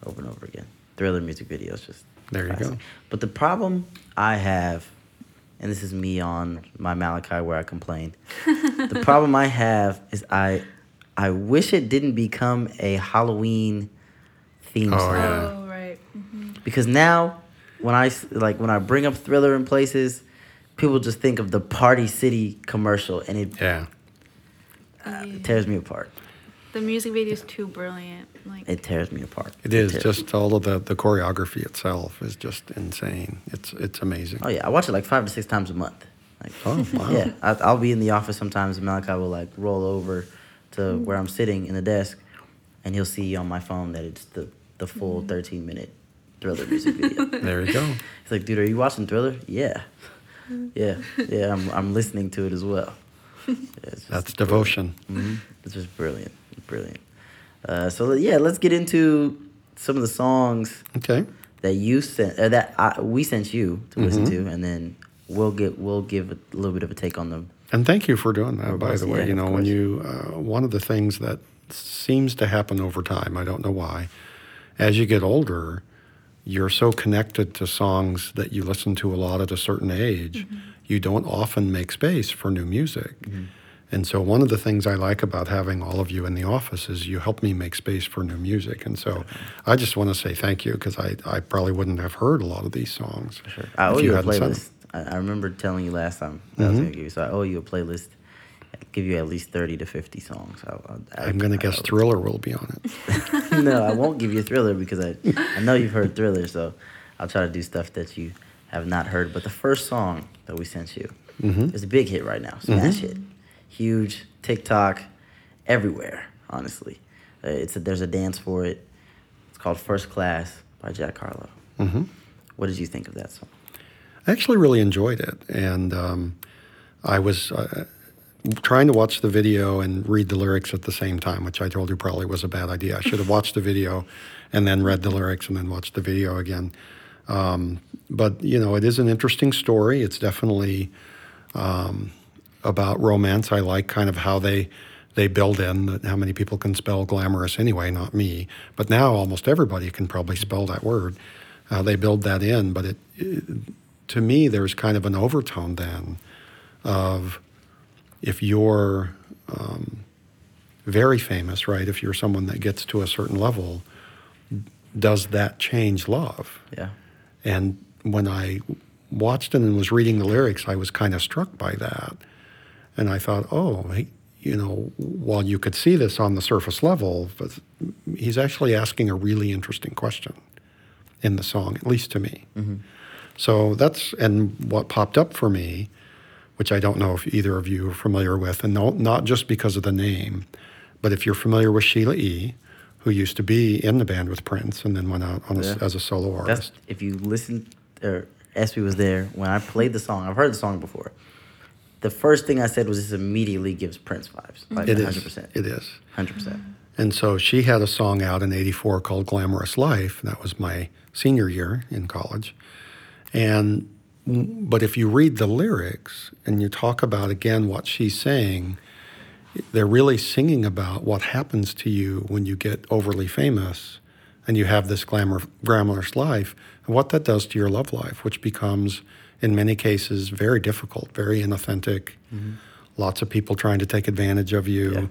Over and over again. Thriller music videos, just. There you go. But the problem I have, and this is me on my Malachi where I complain. the problem I have is I, I wish it didn't become a Halloween theme Oh, song yeah. Oh right. hmm because now when I s- like when I bring up Thriller in places, people just think of the Party City commercial, and it Yeah. uh, tears me apart. The music video is too brilliant. Like It tears me apart. It is tears- just all of the, the choreography itself is just insane. It's it's amazing. Oh yeah, I watch it like five to six times a month. Like, Oh, wow. Yeah, I, I'll be in the office sometimes, and Malachi will like roll over to where I'm sitting in the desk, and he'll see on my phone that it's the the full 13 minute Thriller music video. There you go. He's like, dude, are you watching Thriller? Yeah, yeah, yeah. I'm I'm listening to it as well. Yeah, That's devotion. hmm It's just brilliant, brilliant. Uh, so yeah, let's get into some of the songs Okay. that you sent, uh, that I, we sent you to listen Mhm. to, and then we'll get we'll give a little bit of a take on them. And thank you for doing that, Or by the way. yeah, you know, when you, uh, one of the things that seems to happen over time, I don't know why, as you get older, you're so connected to songs that you listen to a lot at a certain age, you don't often make space for new music. And so, one of the things I like about having all of you in the office is you help me make space for new music. And so, I just want to say thank you because I, I probably wouldn't have heard a lot of these songs. Sure. I if owe you, a sent them. playlist. I, I remember telling you last time that I was Mhm. gonna give you, so I owe you a playlist. I'll give you at least thirty to fifty songs. I'll, I'll, I- I'm going to guess owe- Thriller will be on it. no, I won't give you Thriller because I I know you've heard Thriller, so I'll try to do stuff that you have not heard. But the first song that we sent you Mhm. is a big hit right now, smash hit, huge TikTok, everywhere. Honestly, uh, it's a, there's a dance for it. It's called First Class by Jack Harlow. hmm What did you think of that song? I actually really enjoyed it, and um, I was uh, trying to watch the video and read the lyrics at the same time, which I told you probably was a bad idea. I should have watched the video and then read the lyrics and then watched the video again. Um, but you know, it is an interesting story. It's definitely um, about romance. I like kind of how they they build in that how many people can spell glamorous anyway, not me. But now almost everybody can probably spell that word. Uh, they build that in, but it, it to me there's kind of an overtone then of if you're um, very famous, right? If you're someone that gets to a certain level, does that change love? Yeah. And when I watched it and was reading the lyrics, I was kind of struck by that. And I thought, oh, he, you know, while you could see this on the surface level, but he's actually asking a really interesting question in the song, at least to me. So that's, and what popped up for me, which I don't know if either of you are familiar with, and no, not just because of the name, but if you're familiar with Sheila E., who used to be in the band with Prince and then went out on a, Yeah. as a solo That's artist. if you listen or SB was there when I played the song. I've heard the song before. The first thing I said was this immediately gives Prince vibes. Mm-hmm. Like It 100%. is. It is. 100%. And so she had a song out in 84 called Glamorous Life. That was my senior year in college. And but if you read the lyrics and you talk about again what she's saying, they're really singing about what happens to you when you get overly famous and you have this glamour, glamorous life and what that does to your love life, which becomes, in many cases, very difficult, very inauthentic. Mm-hmm. Lots of people trying to take advantage of you, Yeah.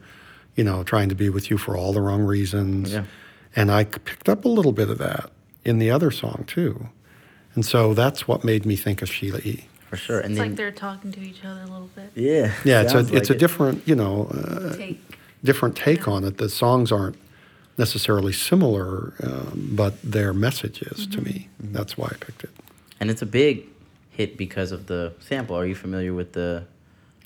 you know, trying to be with you for all the wrong reasons. Yeah. And I picked up a little bit of that in the other song, too. And so that's what made me think of Sheila E. For sure. And It's then, like they're talking to each other a little bit. yeah. Yeah, it's a sounds it's like a different, you know, uh, Take. different take on it. The songs aren't necessarily similar, um, but their message is to me. Mm-hmm. That's why I picked it. And it's a big hit because of the sample. Are you familiar with the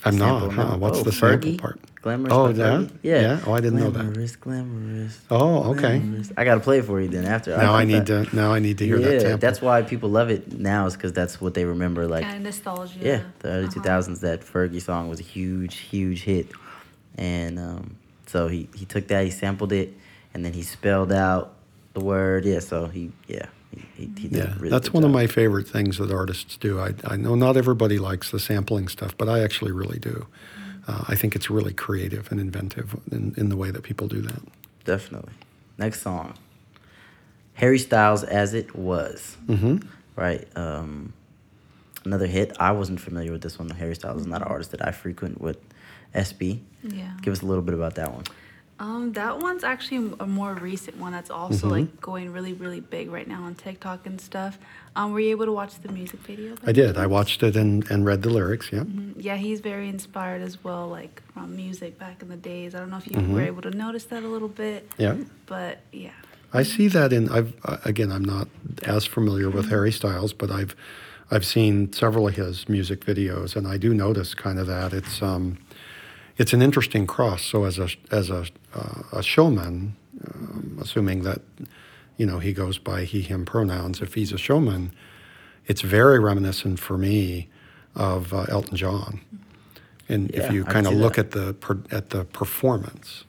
I'm not, huh? What's Oh, the sample Fergie? part? Glamorous Oh, by yeah? Fergie? Yeah. Yeah? Oh, I didn't know that. Glamorous, glamorous. Oh, okay. glamorous. I got to play it for you then after. Now I think need that- to now I need to hear yeah, that sample. that's why people love it now is because that's what they remember. Like, Kind of nostalgia. yeah, the early Uh-huh. 2000s, that Fergie song was a huge, huge hit. And um, so he, he took that, he sampled it, and then he spelled out the word. Yeah, so he, yeah, he, he, he yeah, really that's good one of my favorite things that artists do. I, I know not everybody likes the sampling stuff, but I actually really do. Uh, I think it's really creative and inventive in, in the way that people do that. Definitely. Next song. Harry Styles as it was. Mm-hmm. Right. Um, another hit. I wasn't familiar with this one. Harry Styles is not an artist that I frequent with SB. Yeah. Give us a little bit about that one. Um, that one's actually a more recent one that's also Mhm. like going really, really big right now on TikTok and stuff. Um, were you able to watch the music video? I did. I watched it and, and read the lyrics. Yeah. Mhm. Yeah, he's very inspired as well, like from music back in the days. I don't know if you Mhm. were able to notice that a little bit, Yeah. but yeah. I see that in. I've uh, again. I'm not as familiar with Harry Styles, but I've I've seen several of his music videos, and I do notice kind of that. It's um, it's an interesting cross. So as a as a uh, a showman, um, assuming that you know he goes by he him pronouns. If he's a showman, it's very reminiscent for me of uh, Elton John. And Yeah, if you kind of look that. at the per, at the performance,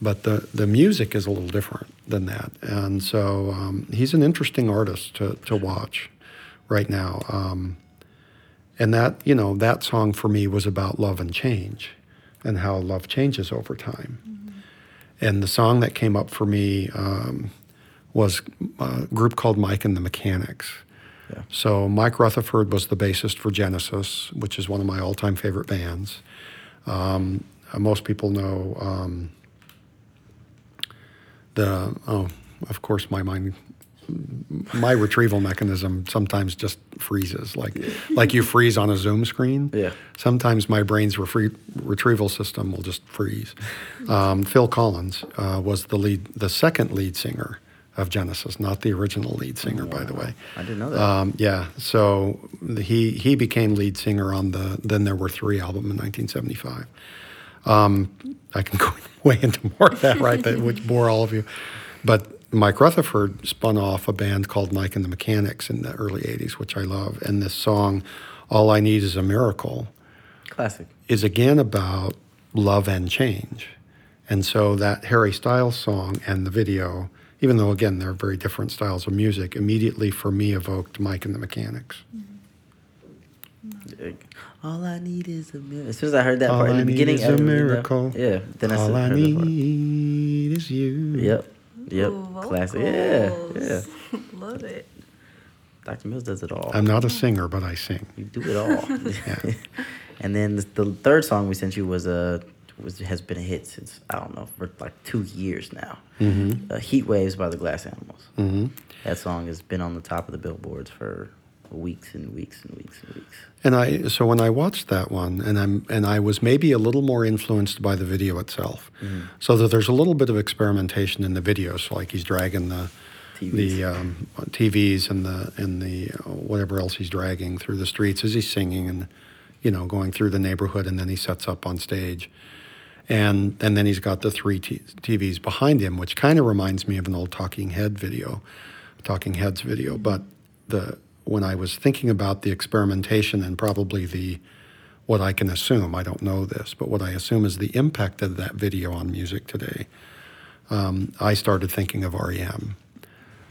but the the music is a little different than that. And so um, he's an interesting artist to to watch right now. Um, and that you know that song for me was about love and change, and how love changes over time. And the song that came up for me um, was a group called Mike and the Mechanics. Yeah. So Mike Rutherford was the bassist for Genesis, which is one of my all-time favorite bands. Um, uh, most people know um, the oh, of course, my mind, my retrieval mechanism sometimes just freezes, like like you freeze on a Zoom screen. Yeah. Sometimes my brain's refre- retrieval system will just freeze. Um, Phil Collins uh, was the lead, the second lead singer of Genesis, not the original lead singer, by the way. I didn't know that. Um, yeah, so he he became lead singer on the Then There Were Three album in 1975. Um, I can go way into more of that, right? That would bore all of you, but Mike Rutherford spun off a band called Mike and the Mechanics in the early 80s, which I love. And this song, All I Need Is a Miracle, Classic. is again about love and change. And so that Harry Styles song and the video, even though again they're very different styles of music, immediately for me evoked Mike and the Mechanics. All I need is a miracle. As soon as I heard that All part in I the need beginning, is a didn't really know. miracle. Yeah. Then I All said, I the need is you. Yep. Yep. Ooh, Classic. Yeah. Yeah. Love it. Dr. Mills does it all. I'm not a singer, but I sing. You do it all. and then the, the third song we sent you was a was has been a hit since I don't know for like two years now. Mm-hmm. Uh, Heat Waves by the Glass Animals. hmm That song has been on the top of the billboards for weeks and weeks and weeks and weeks. And I so when I watched that one, and I'm and I was maybe a little more influenced by the video itself, so that there's a little bit of experimentation in the video. So like he's dragging the TVs. the um, TVs and the and the uh, whatever else he's dragging through the streets as he's singing and you know going through the neighborhood, and then he sets up on stage. And, and then he's got the three t- TVs behind him, which kind of reminds me of an old Talking Head video, Talking Heads video. But the when I was thinking about the experimentation and probably the what I can assume, I don't know this, but what I assume is the impact of that video on music today, um, I started thinking of REM.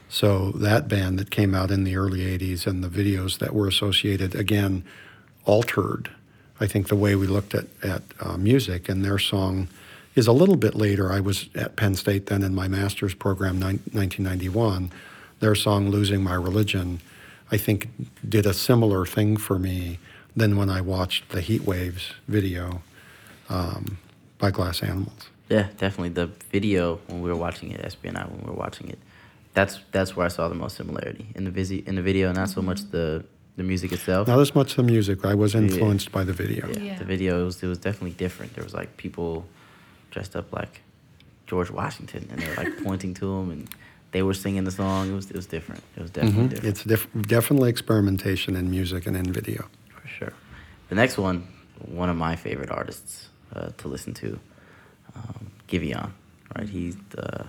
So that band that came out in the early 80s and the videos that were associated, again, altered, I think, the way we looked at, at uh, music. And their song is a little bit later. I was at Penn State then in my master's program, nine, 1991. Their song, Losing My Religion, I think did a similar thing for me than when I watched the Heat Waves video um, by Glass Animals. Yeah, definitely. The video when we were watching it, SB and I, when we were watching it, that's that's where I saw the most similarity in the visi- in the video, not so much the the music itself. Not as much the music, I was influenced by the video. Yeah, Yeah. the video it was, it was definitely different. There was like people dressed up like George Washington, and they were like pointing to him, and they were singing the song. It was it was different. It was definitely Mhm. different It's diff- definitely experimentation in music and in video. for sure. The next one, one of my favorite artists uh, to listen to, um, Giveon. Right, he's the.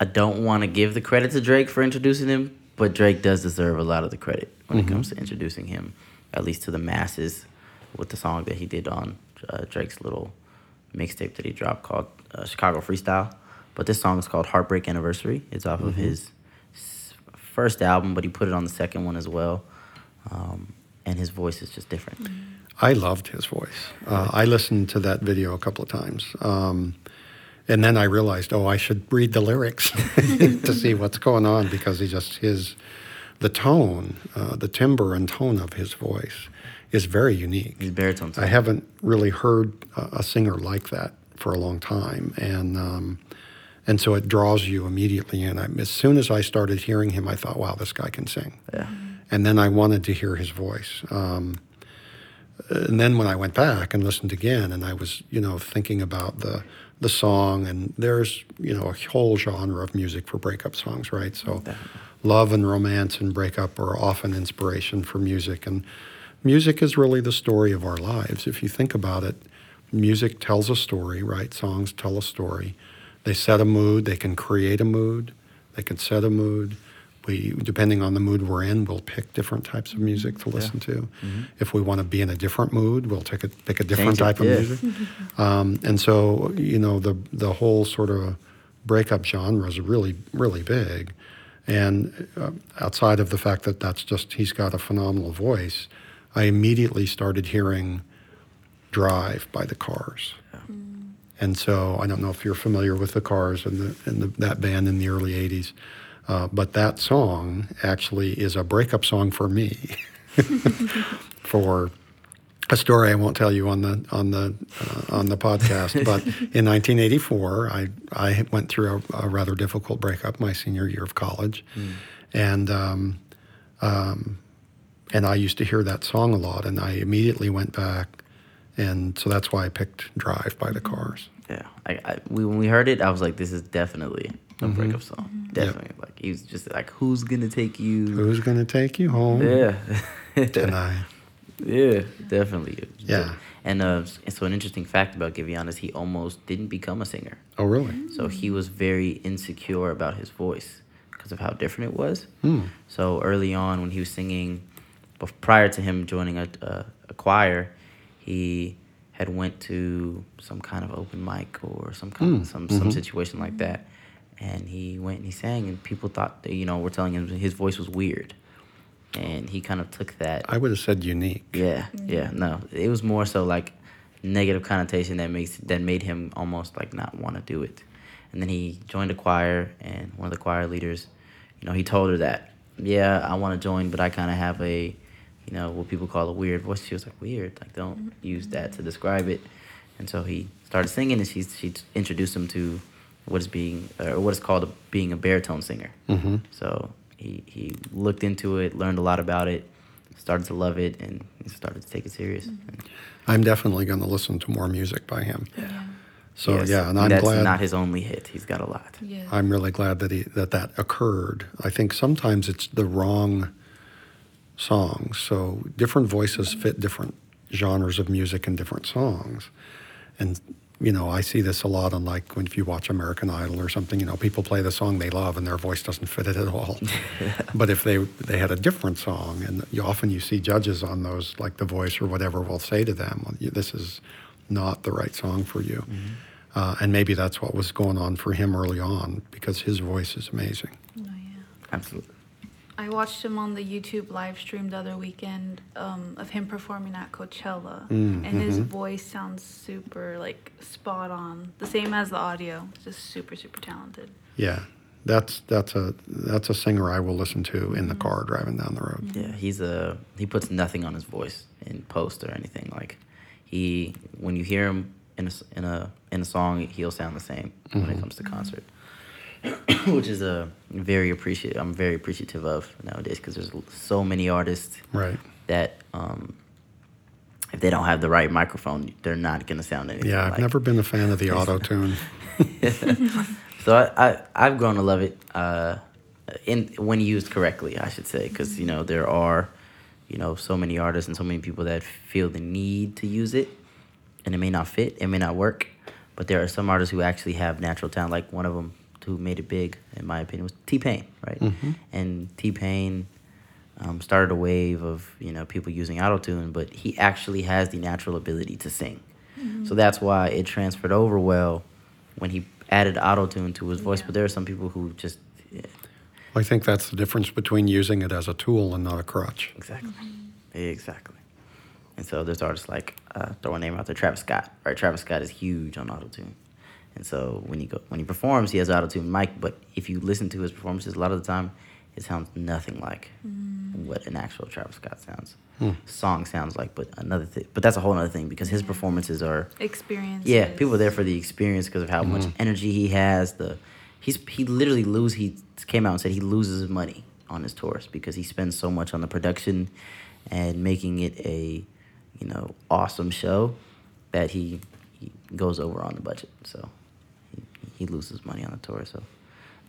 I don't want to give the credit to Drake for introducing him, but Drake does deserve a lot of the credit when it comes to introducing him, at least to the masses, with the song that he did on uh, Drake's little mixtape that he dropped called uh, Chicago Freestyle. But this song is called Heartbreak Anniversary. It's off of his first album, but he put it on the second one as well. Um, and his voice is just different. I loved his voice. Uh, I listened to that video a couple of times. Um, and then I realized, oh, I should read the lyrics to see what's going on because he just, his, the tone, uh, the timbre and tone of his voice is very unique. His baritone. I haven't really heard a, a singer like that for a long time, and um, and so it draws you immediately in. I, as soon as I started hearing him, I thought, "Wow, this guy can sing." Yeah. And then I wanted to hear his voice. Um, and then when I went back and listened again, and I was, you know, thinking about the the song, and there's, you know, a whole genre of music for breakup songs, right? So, love and romance and breakup are often inspiration for music, and music is really the story of our lives. If you think about it, music tells a story, right? Songs tell a story. They set a mood. They can create a mood. They can set a mood. We, depending on the mood we're in, we'll pick different types of music to listen to. If we want to be in a different mood, we'll take a, pick a different Change type of yeah. music. Um, and so, you know, the the whole sort of breakup genre is really, really big. And uh, outside of the fact that that's just he's got a phenomenal voice, I immediately started hearing "Drive" by the Cars. And so I don't know if you're familiar with the Cars and the and the, that band in the early '80s, uh, but that song actually is a breakup song for me. for a story I won't tell you on the on the uh, on the podcast, but in 1984, I I went through a, a rather difficult breakup my senior year of college, and um, um, and I used to hear that song a lot, and I immediately went back, and so that's why I picked "Drive" by the Cars. Yeah. I, I we, when we heard it, I was like, this is definitely a breakup song. Definitely. Like he was just like, who's gonna take you? Who's gonna take you home Yeah. tonight? yeah. Definitely. Yeah. And uh, so an interesting fact about Giveon is he almost didn't become a singer. Oh, really? So he was very insecure about his voice because of how different it was. Hmm. So early on, when he was singing, prior to him joining a, a, a choir, he had went to some kind of open mic or some kind Hmm. of some some situation like that, and he went and he sang, and people thought you know were telling him his voice was weird, and he kind of took that. I would have said unique. Yeah, yeah, no. It was more so like negative connotation that makes that made him almost like not want to do it. And then he joined a choir, and one of the choir leaders, you know, he told her that, yeah, I want to join, but I kind of have a, you know, what people call a weird voice. She was like, weird, like don't use that to describe it. And so he started singing, and she she introduced him to what is being or what is called a, being a baritone singer. hmm So he he looked into it, learned a lot about it, started to love it, and started to take it serious. And I'm definitely going to listen to more music by him. Yeah. So yes, yeah, and I'm that's glad. not his only hit. He's got a lot. Yeah. I'm really glad that he that that occurred. I think sometimes it's the wrong songs. So different voices fit different genres of music and different songs. And you know, I see this a lot on like when if you watch American Idol or something, you know, people play the song they love and their voice doesn't fit it at all. but if they they had a different song, and you, often you see judges on those, like The Voice or whatever, will say to them, "This is not the right song for you." Uh, and maybe that's what was going on for him early on because his voice is amazing. Oh, yeah. Absolutely. I watched him on the YouTube live stream the other weekend um, of him performing at Coachella, Mm, and his mhm. voice sounds super like spot on, the same as the audio. Just super super talented. Yeah, that's that's a that's a singer I will listen to in the car driving down the road. Yeah, he's a he puts nothing on his voice in post or anything. Like he when you hear him in a s- in a in a song, he'll sound the same when it comes to concert. Which is a very appreciate. I'm very appreciative of nowadays because there's so many artists Right. that um, if they don't have the right microphone, they're not gonna sound anything. Yeah, I've like. never been a fan of the auto tune. So I, I I've grown to love it. Uh, in when used correctly, I should say, because you know there are, you know, so many artists and so many people that feel the need to use it, and it may not fit, it may not work, but there are some artists who actually have natural talent. Like one of them who made it big, in my opinion, was T Pain, right? Mhm. And T Pain um, started a wave of you know people using autotune, but he actually has the natural ability to sing. So that's why it transferred over well when he added autotune to his voice. Yeah. But there are some people who just yeah, I think that's the difference between using it as a tool and not a crutch. exactly, exactly. And so there's artists like uh, throw a name out there, Travis Scott. Right, Travis Scott is huge on autotune. And so when he go when he performs, he has autotune mic. But if you listen to his performances, a lot of the time, it sounds nothing like what an actual Travis Scott sounds. Hmm. Song sounds like, but another thing. But that's a whole other thing because his Yeah. performances are Experience. yeah, people are there for the experience because of how much energy he has. The he's he literally lose. He came out and said he loses money on his tours because he spends so much on the production and making it a you know awesome show that he, he goes over on the budget. So he, he loses money on the tour. So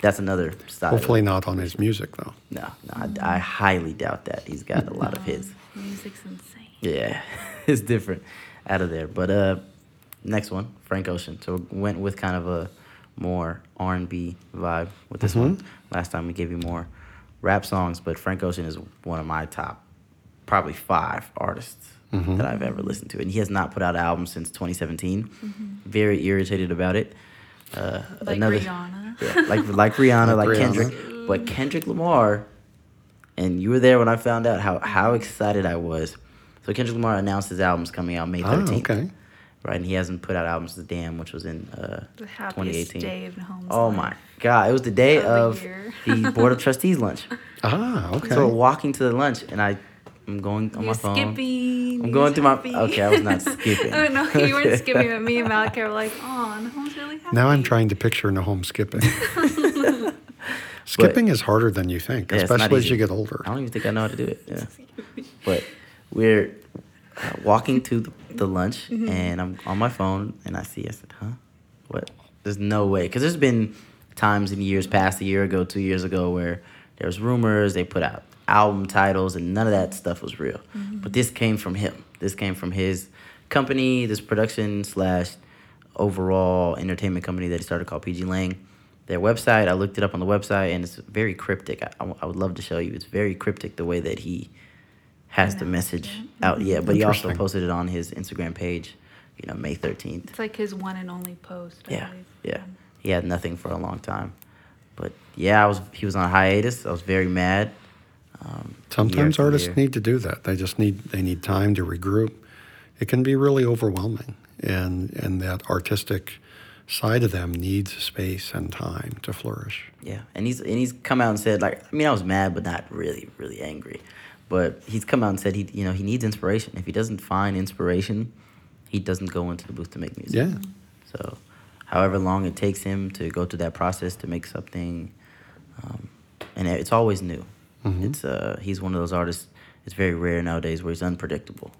that's another style. Hopefully not on his music though. No, no, I, I highly doubt that. He's got a lot of hits. Music's insane. Yeah, it's different out of there. But uh, next one, Frank Ocean. So went with kind of a more R and B vibe with this mm-hmm. one. Last time we gave you more rap songs, but Frank Ocean is one of my top, probably five artists mm-hmm. that I've ever listened to, and he has not put out an album since 2017. Mm-hmm. Very irritated about it. Uh, Like Rihanna. yeah, like like Rihanna, Like like, Rihanna. Kendrick, but Kendrick Lamar. And you were there when I found out how how excited I was. So Kendrick Lamar announced his album's coming out May Ah, thirteenth, okay. right? And he hasn't put out albums since Damn, which was in uh, The happiest 2018. day of Holmes' Oh life. my God! It was the day Of the of year. the board of trustees lunch. Ah, okay. So we're walking to the lunch, and I, I'm going on You're my phone. skipping. I'm he going was through my. happy. Okay, I was not skipping. oh no, you weren't skipping. But me and Malachi were like, "Oh, Nahom's really happy." now I'm trying to picture Nahom skipping. skipping is harder than you think, Yeah, especially as you get older. I don't even think I know how to do it. Yeah. But we're uh, walking to the, the lunch, Mm-hmm. and I'm on my phone, and I see. I said, "Huh? What? There's no way." Because there's been times in years past, a year ago, two years ago, where there was rumors. They put out album titles, and none of that stuff was real. Mm-hmm. But this came from him. This came from his company, this production slash overall entertainment company that he started called pgLang. Their website, I looked it up on the website, and it's very cryptic. I, I, I would love to show you. It's very cryptic the way that he has the Announced message it. out. Yeah, but he also posted it on his Instagram page. You know, May thirteenth. It's like his one and only post. I Yeah, believe. yeah. He had nothing for a long time, but yeah, I was. He was on hiatus. I was very mad. Um, Sometimes artists year. need to do that. They just need they need time to regroup. It can be really overwhelming, and and that artistic side of them needs space and time to flourish. Yeah, and he's and he's come out and said like I mean I was mad but not really really angry, but he's come out and said he you know he needs inspiration. If he doesn't find inspiration, he doesn't go into the booth to make music. Yeah. So, however long it takes him to go through that process to make something, um, and it's always new. Mhm. It's uh he's one of those artists. It's very rare nowadays where he's unpredictable.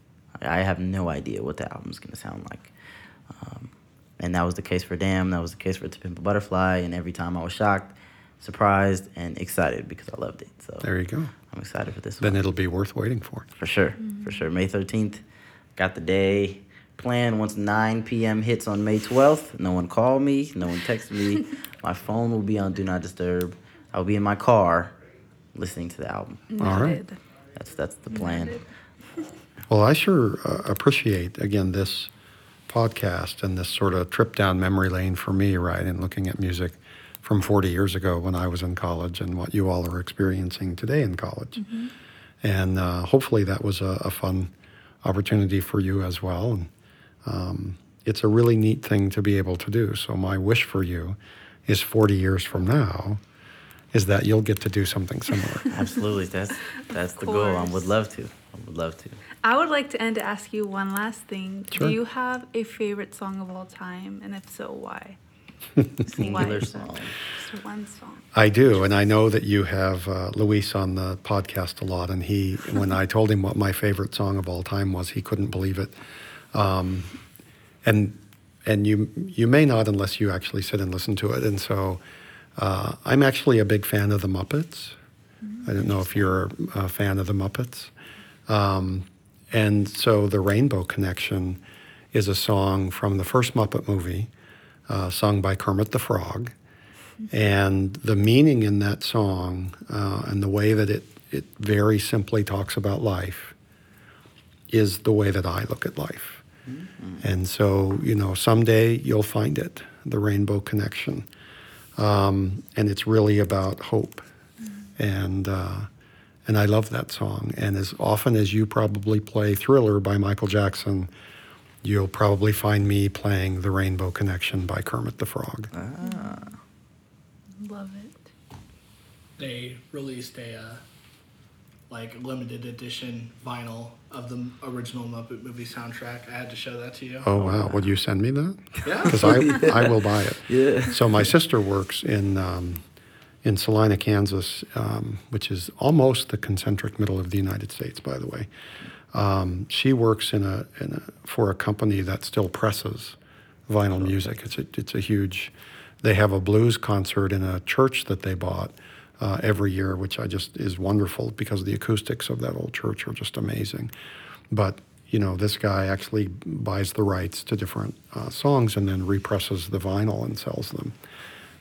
I I have no idea what the album's gonna sound like. Um, and that was the case for Damn. That was the case for To Pimp a Butterfly. And every time I was shocked, surprised, and excited because I loved it. So There you go. I'm excited for this one. Then one. it'll be worth waiting for. For sure. For sure. May 13th. Got the day plan Once 9 p.m. hits on May 12th, no one called me. No one texted me. my phone will be on Do Not Disturb. I'll be in my car listening to the album. All right. That's that's the plan. Well, I sure uh, appreciate again this podcast and this sort of trip down memory lane for me, right? And looking at music from 40 years ago when I was in college and what you all are experiencing today in college. And uh, hopefully that was a, a fun opportunity for you as well. And um, it's a really neat thing to be able to do. So my wish for you is 40 years from now is that you'll get to do something similar. Absolutely. That's that's the goal. I would love to. I would love to. I would like to end to ask you one last thing. Sure. Do you have a favorite song of all time? And if so, why? Singular song. Just one song. I do, and I know that you have uh, Luis on the podcast a lot. And he, when I told him what my favorite song of all time was, he couldn't believe it. Um, and and you you may not unless you actually sit and listen to it. And so, uh, I'm actually a big fan of the Muppets. I don't know if you're a fan of the Muppets. Um, and so, the Rainbow Connection is a song from the first Muppet movie, uh, sung by Kermit the Frog. And the meaning in that song uh, and the way that it, it very simply talks about life is the way that I look at life. And so, you know, someday you'll find it, the rainbow connection. Um, and it's really about hope. And, uh, and I love that song. And as often as you probably play Thriller by Michael Jackson, you'll probably find me playing The Rainbow Connection by Kermit the Frog. Love it. They released a uh, like limited edition vinyl of the original Muppet movie soundtrack. I had to show that to you. Oh wow! Would you send me that? Yeah. Because I I will buy it. Yeah. So my sister works in um, in Salina, Kansas, um, which is almost the concentric middle of the United States, by the way. Um, she works in a, in a for a company that still presses vinyl music. It's a it's a huge. They have a blues concert in a church that they bought uh, every year, which I just is wonderful because the acoustics of that old church are just amazing. But you know, this guy actually buys the rights to different uh, songs and then represses the vinyl and sells them,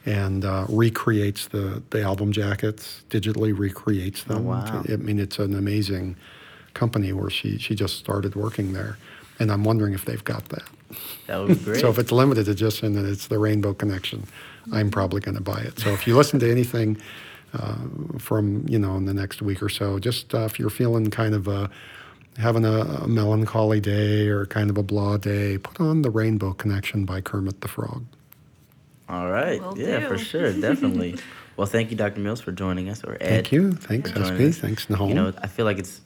and uh, recreates the the album jackets digitally, recreates them. wow. I mean, it's an amazing company where she she just started working there, and I'm wondering if they've got that. That would be great. So if it's limited edition and it's the Rainbow Connection, I'm probably going to buy it. So if you listen to anything uh, from you know in the next week or so, just uh, if you're feeling kind of a having a, a melancholy day or kind of a blah day, put on the Rainbow Connection by Kermit the Frog. All right. Will yeah, for sure. Definitely. well, thank you, Dr. Mills, for joining us, or Ed. Thank you. Thanks, for SB. us. Thanks, Nahom. You know, I feel like it's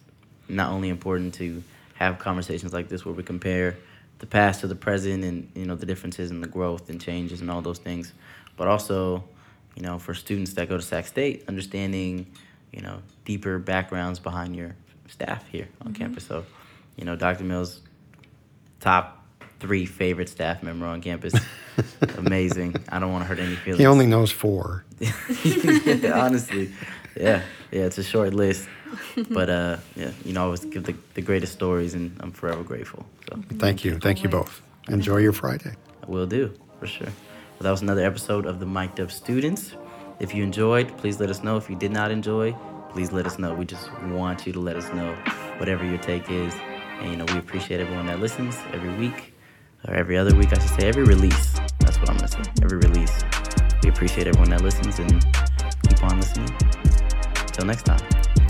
not only important to have conversations like this where we compare the past to the present and, you know, the differences and the growth and changes and all those things, but also, you know, for students that go to Sac State, understanding, you know, deeper backgrounds behind your staff here on campus. So, you know, Dr. Mills, top three favorite staff member on campus. Amazing. I don't want to hurt any feelings. he only knows four. Yeah, honestly, yeah, yeah, it's a short list, but uh, yeah, you know, I always give the, the greatest stories, and I'm forever grateful. So Thank you. Thank you both. Enjoy your Friday. I will do for sure. That was another episode of the Mic'd Up Students. If you enjoyed, please let us know. If you did not enjoy, please let us know. We just want you to let us know whatever your take is, and you know, we appreciate everyone that listens every week or every other week. I should say every release. That's what I'm gonna say. Every release. We appreciate everyone that listens and keep on listening. Until next time.